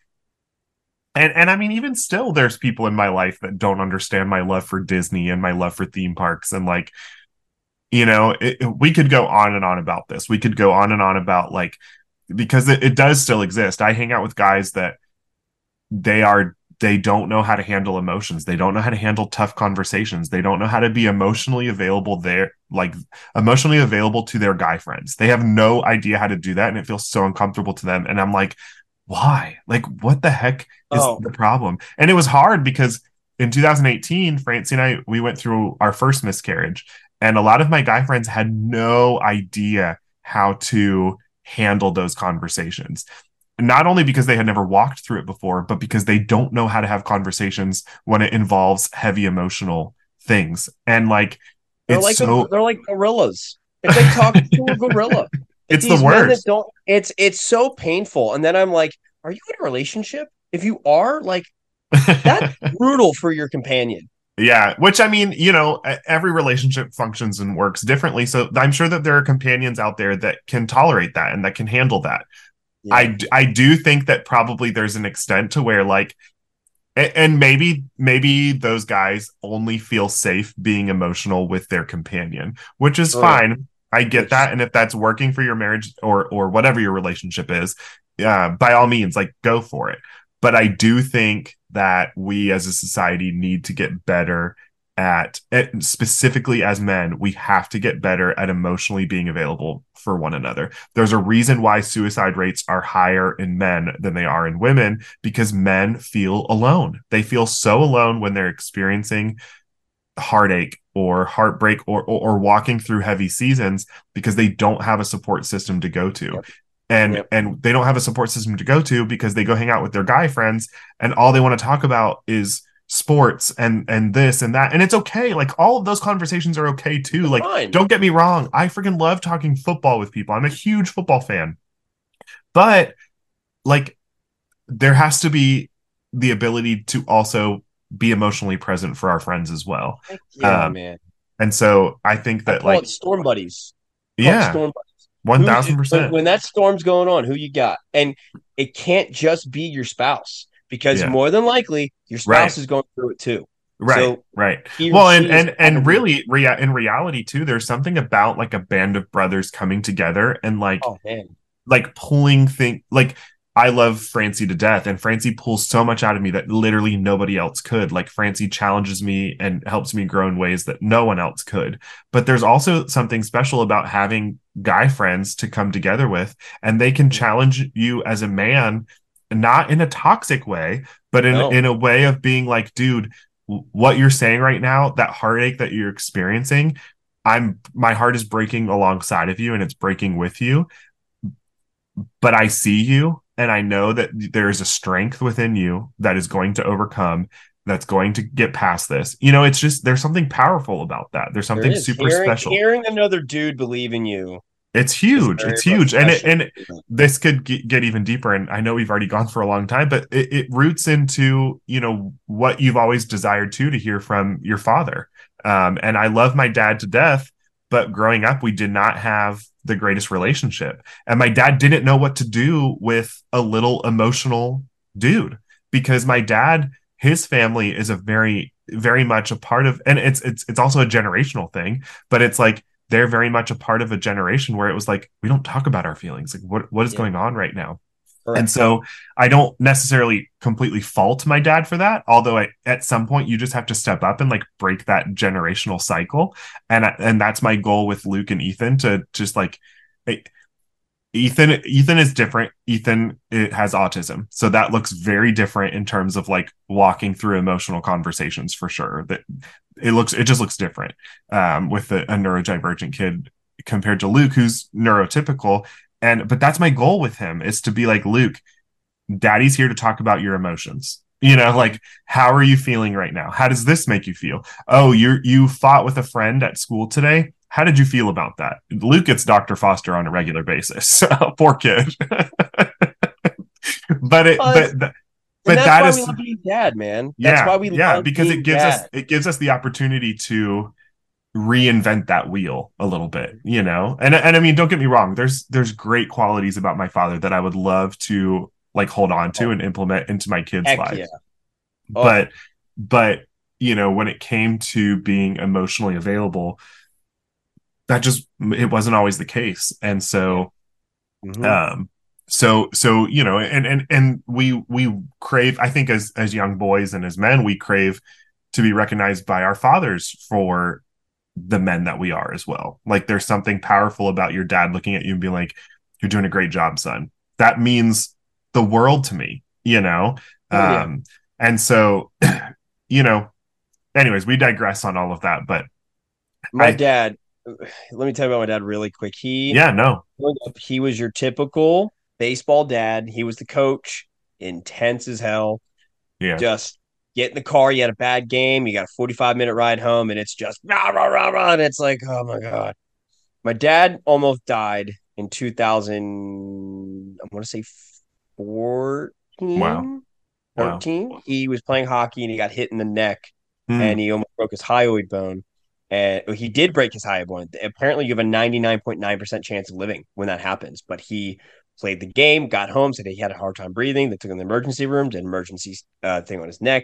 and and I mean even still there's people in my life that don't understand my love for Disney and my love for theme parks and like you know it, we could go on and on about this. We could go on and on about like because it, it does still exist. I hang out with guys that they are they don't know how to handle emotions. They don't know how to handle tough conversations. They don't know how to be emotionally available there like emotionally available to their guy friends. They have no idea how to do that and it feels so uncomfortable to them. And i'm like why? Like what the heck is Oh. the problem? And it was hard because in 2018 francie and i we went through our first miscarriage and a lot of my guy friends had no idea how to handle those conversations not only because they had never walked through it before but because they don't know how to have conversations when it involves heavy emotional things and like They're it's like so they're like gorillas. It's like talking to a gorilla. [LAUGHS] it's the worst don't. It's it's so painful. And then I'm like, are you in a relationship? If you are, like, that's [LAUGHS] brutal for your companion. Yeah, which I mean, you know, every relationship functions and works differently. So I'm sure that there are companions out there that can tolerate that and that can handle that. I I do think that probably there's an extent to where like and maybe maybe those guys only feel safe being emotional with their companion, which is Right. fine. I get Which- that and if that's working for your marriage or or whatever your relationship is, uh, by all means like go for it. But I do think that we as a society need to get better at at- specifically as men, we have to get better at emotionally being available for one another. There's a reason why suicide rates are higher in men than they are in women because men feel alone. They feel so alone when they're experiencing heartache or heartbreak or, or or walking through heavy seasons because they don't have a support system to go to. Yep. And Yep. and they don't have a support system to go to because they go hang out with their guy friends and all they want to talk about is sports and and this and that and it's okay like all of those conversations are okay too like Fine. don't get me wrong i freaking love talking football with people i'm a huge football fan but like there has to be the ability to also be emotionally present for our friends as well yeah, um, man. and so i think that call like storm buddies. Yeah storm buddies. 1000% When, when that storm's going on, who you got? And it can't just be your spouse because Yeah. more than likely your spouse Right. is going through it too. right So right well and and and really rea- in reality too there's something about like a band of brothers coming together and like oh like pulling thing like I love Francie to death, and Francie pulls so much out of me that literally nobody else could. Like Francie challenges me and helps me grow in ways that no one else could. But there's also something special about having guy friends to come together with, and they can mm-hmm. challenge you as a man, not in a toxic way, but in No. in a way of being like, dude, what you're saying right now, that heartache that you're experiencing, I'm my heart is breaking alongside of you, and it's breaking with you but I see you and I know that there is a strength within you that is going to overcome that's going to get past this. You know, it's just there's something powerful about that. There's something super hearing, special. Hearing another dude believe in you. It's huge. very It's huge. And it, and this could get, get even deeper and I know we've already gone for a long time, but it, it roots into, you know, what you've always desired to to hear from your father. Um and I love my dad to death, but growing up we did not have the greatest relationship. And my dad didn't know what to do with a little emotional dude because my dad, his family is a very, very much a part of, and it's, it's, it's also a generational thing, but it's like, they're very much a part of a generation where it was like, we don't talk about our feelings. Like what, what is Yeah. going on right now? Correct. And so I don't necessarily completely fault my dad for that. Although I, at some point you just have to step up and like break that generational cycle. And I- and that's my goal with Luke and Ethan to just like hey, Ethan Ethan is different. Ethan it has autism. So that looks very different in terms of like walking through emotional conversations for sure. That it looks it just looks different um with a, a neurodivergent kid compared to Luke who's neurotypical. And but that's my goal with him is to be like luke daddy's here to talk about your emotions. You know like how are you feeling right now? How does this make you feel? Oh you you fought with a friend at school today? How did you feel about that? Luke gets dr foster on a regular basis. [LAUGHS] Poor kid. [LAUGHS] But it but but that's that why is we love being dad, man. yeah That's why we yeah because it gives dad. us it gives us the opportunity to reinvent that wheel a little bit you know and and i mean don't get me wrong there's there's great qualities about my father that i would love to like hold on to and implement into my kids Heck lives yeah. Oh. but but you know when it came to being emotionally available that just it wasn't always the case and so Mhm. um so so you know and and and we we crave i think as as young boys and as men we crave to be recognized by our fathers for the men that we are as well like there's something powerful about your dad looking at you and being like you're doing a great job son that means the world to me you know Oh, yeah. um and so [CLEARS THROAT] you know anyways we digress on all of that but my I- dad, [SIGHS] let me tell you about my dad really quick. He yeah no he was your typical baseball dad. He was the coach, intense as hell. yeah Just get in the car. You had a bad game. You got a 45 minute ride home, and it's just rah, rah, rah, rah. And it's like, oh my God. My dad almost died in 2000, I want to say 14. Wow. Wow. He was playing hockey and he got hit in the neck Hmm. and he almost broke his hyoid bone. And he did break his hyoid bone. Apparently, you have a 99.9% chance of living when that happens. But he played the game, got home, said he had a hard time breathing. They took him to the emergency room, did an emergency uh, thing on his neck.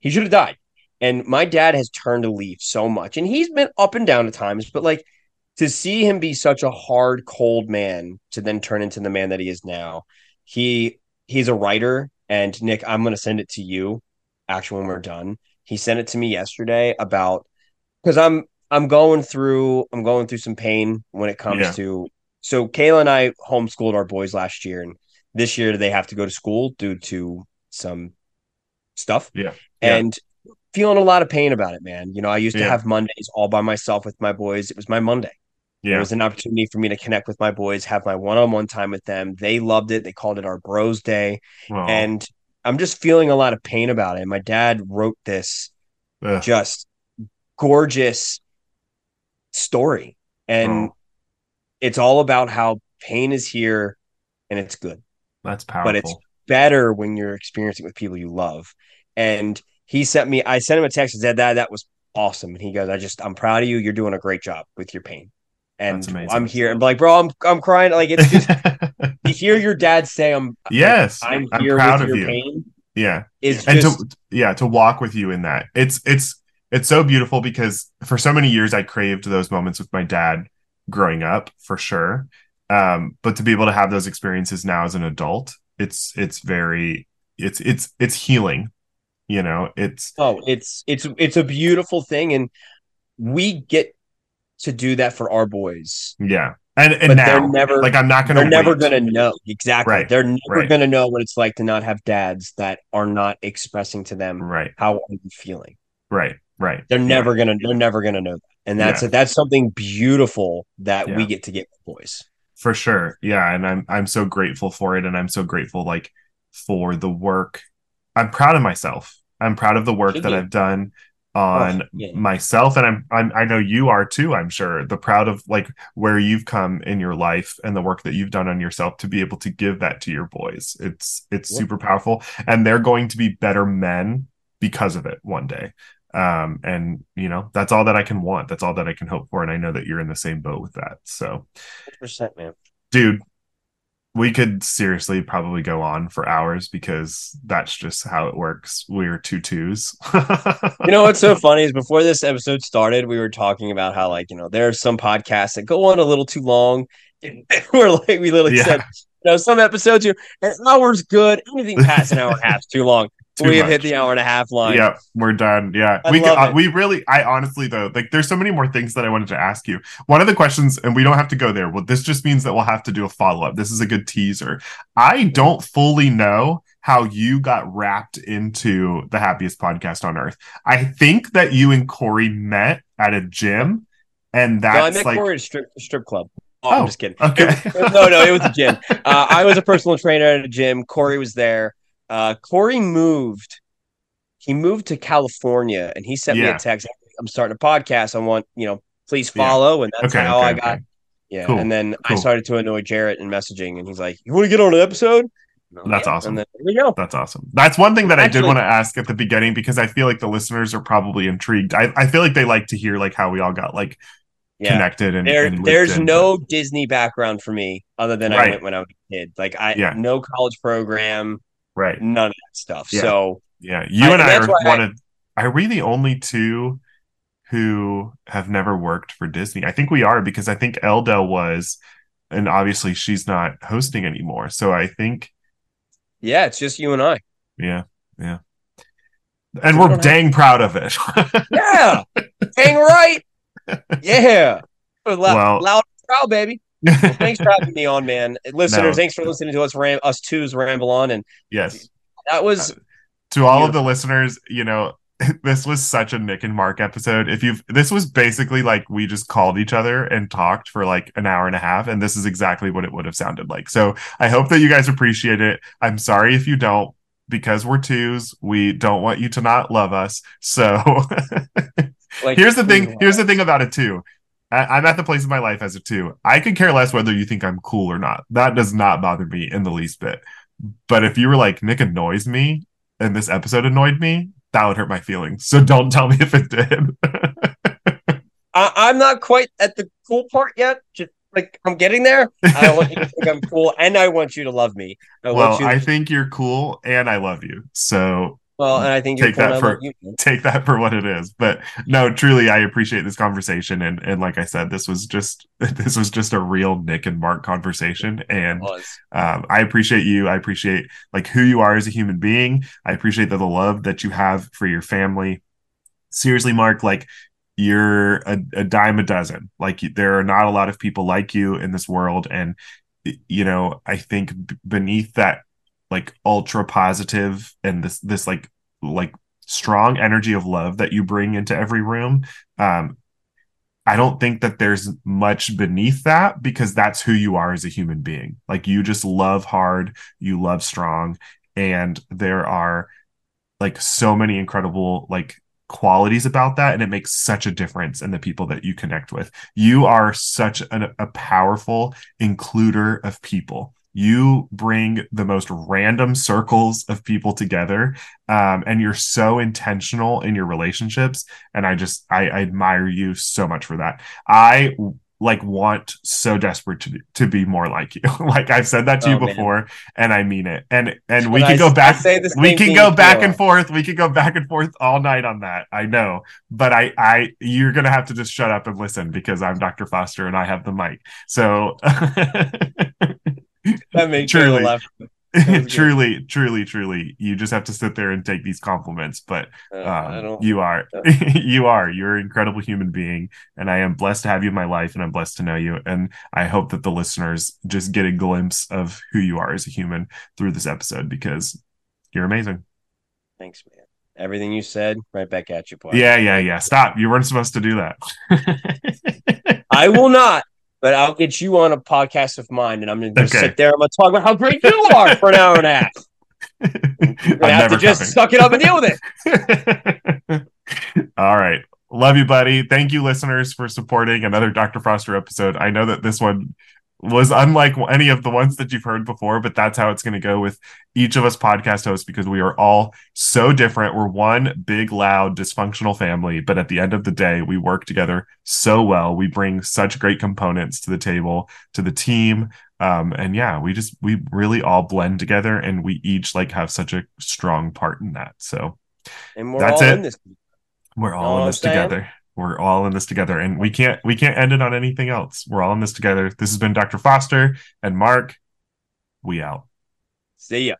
He should have died. And my dad has turned a leaf so much. And he's been up and down at times, but like to see him be such a hard, cold man to then turn into the man that he is now. He he's a writer. And Nick, I'm gonna send it to you actually when we're done. He sent it to me yesterday about because I'm I'm going through I'm going through some pain when it comes Yeah. to so Kayla and I homeschooled our boys last year and this year they have to go to school due to some stuff. Yeah. Yeah. And feeling a lot of pain about it, man. You know, I used to Yeah. have Mondays all by myself with my boys. It was my Monday. Yeah. It was an opportunity for me to connect with my boys, have my one-on-one time with them. They loved it. They called it our bros day. Well, And I'm just feeling a lot of pain about it. My dad wrote this ugh, just gorgeous story. And oh, it's all about how pain is here and it's good. that's powerful But it's better when you're experiencing it with people you love. And he sent me, I sent him a text and said that that was awesome. And he goes, I just, I'm proud of you. You're doing a great job with your pain. And I'm here. I'm like, bro, I'm, I'm crying. Like, it's just [LAUGHS] to hear your dad say, I'm, yes I'm I'm here proud with of your you pain yeah is and just, to yeah to walk with you in that it's it's it's so beautiful because for so many years i craved those moments with my dad growing up for sure um but to be able to have those experiences now as an adult it's it's very it's it's it's healing you know it's Oh, it's it's it's a beautiful thing, and we get to do that for our boys. yeah and and But now they're never- like i'm not gonna They're never gonna know exactly. Right, They're never right. gonna know what it's like to not have dads that are not expressing to them right how are you feeling. right right. They're Yeah. never gonna. They're never gonna know that, and that's that's something beautiful that we get to get with boys. for sure. Yeah. And i'm i'm so grateful for it. And i'm so grateful like for the work. I'm proud of myself. I'm proud of the work Should that i've done oh, on Oh, yeah. myself. And I'm, I'm i know you are too i'm sure. The proud of like where you've come in your life and the work that you've done on yourself to be able to give that to your boys. It's it's Yeah. super powerful. And they're going to be better men because of it one day um and you know that's all that i can want that's all that i can hope for and i know that you're in the same boat with that so percent, man. dude we could seriously probably go on for hours because that's just how it works we're two twos You know what's so funny is before this episode started, we were talking about how like you know there are some podcasts that go on a little too long. [LAUGHS] we're like we literally Yeah. said, you know, some episodes you an hour's good. Anything past an hour and a half too long. We have much. hit the hour and a half line. yeah we're done yeah I we uh, it. we really i honestly though like there's so many more things that i wanted to ask you one of the questions and we don't have to go there well this just means that we'll have to do a follow-up this is a good teaser i don't fully know how you got wrapped into the happiest podcast on earth i think that you and corey met at a gym and No, I that's met like Corey at a strip strip club. Oh, Oh, I'm just kidding. okay no, no, it was a gym. Uh, I was a personal trainer at a gym. Corey was there. Uh, Corey moved. He moved to California, and he sent me a text. I'm starting a podcast. I want you know, please Yeah. follow. And that's okay how okay, I got. okay. Yeah, Cool, and then I started to annoy Jarrett in messaging, and he's like, "You want to get on an episode?" And That's "Yeah." awesome. And then here we go. That's awesome. That's one thing that I did want to ask at the beginning because I feel like the listeners are probably intrigued. I, I feel like they like to hear like how we all got like Yeah, connected and, there, and there's in, no Disney background for me other than I went when I was a kid. Like I, Yeah. no college program, but- right. none of that stuff. Yeah. So Yeah, you I- and I are one of. Are we the only two who have never worked for Disney? I think we are because I think Elda was, and obviously she's not hosting anymore. So I think yeah, it's just you and I. yeah, yeah, and We we're have- dang proud of it. Yeah, hang right. [LAUGHS] Yeah, loud, Well- loud, proud, baby. Well, thanks for having me on, man. [LAUGHS] Listeners, No. thanks for listening to us ram- us twos ramble on, and yes. that was uh, to all of the listeners, you know, [LAUGHS] this was such a Nick and Mark episode. If you've this was basically like we just called each other and talked for like an hour and a half, and this is exactly what it would have sounded like. So I hope that you guys appreciate it. I'm sorry if you don't, because we're twos, we don't want you to not love us. So [LAUGHS] like here's the thing here's the thing about it too I, i'm at the place in my life as a two i could care less whether you think i'm cool or not that does not bother me in the least bit but if you were like nick annoys me and this episode annoyed me that would hurt my feelings so don't tell me if it did [LAUGHS] I, I'm not quite at the cool part yet. Just like I'm getting there. I want you to think I'm cool, and I want you to love me. I well you. i think you're cool and i love you so well, and I think take that for- take that for what it is. But no truly i appreciate this conversation. And and like i said this was just [LAUGHS] this was just a real nick and mark conversation. And um, i appreciate you. I appreciate like who you are as a human being. I appreciate the, the love that you have for your family. Seriously mark like you're a, a dime a dozen. Like there are not a lot of people like you in this world. And you know i think beneath that like ultra positive and this this like like strong energy of love that you bring into every room um I don't think that there's much beneath that because that's who you are as a human being. Like you just love hard, you love strong, and there are like so many incredible like qualities about that and it makes such a difference in the people that you connect with. You are such an, a powerful includer of people. You bring the most random circles of people together um, and you're so intentional in your relationships and i just I, I admire you so much for that. I like want so desperate to be, to be more like you. [LAUGHS] Like i've said that to you Oh, man. before and i mean it. And and we And can I- go back we can go back and forth we can go back and forth all night on that i know. But i i you're gonna have to just shut up and listen because i'm dr foster and i have the mic. So [LAUGHS] [LAUGHS] That makes me Truly. laugh. [LAUGHS] truly, truly, truly, you just have to sit there and take these compliments. But Uh, um, you are, [LAUGHS] you are, you're an incredible human being, and I am blessed to have you in my life, and I'm blessed to know you. And I hope that the listeners just get a glimpse of who you are as a human through this episode because you're amazing. Thanks, man. Everything you said, right back at you, boy. Yeah, yeah, yeah. Stop. You weren't supposed to do that. I will not, but I'll get you on a podcast of mine, and I'm gonna just Okay. sit there. I'm gonna talk about how great you are for an hour and a half. [LAUGHS] You're gonna have to just coming. suck it up and deal with it. [LAUGHS] All right. Love you, buddy. Thank you, listeners, for supporting another Dr. Foster episode. I know that this one was unlike any of the ones that you've heard before, but that's how it's going to go with each of us podcast hosts because we are all so different. We're one big, loud, dysfunctional family, but at the end of the day, we work together so well. We bring such great components to the table, to the team. Um, and yeah, we just, we really all blend together and we each like have such a strong part in that. So, And we're That's all it. in this. we're all in this together. We're all in this together, and we can't we can't end it on anything else. We're all in this together. This has been Dr. Foster and Mark. We out. See ya.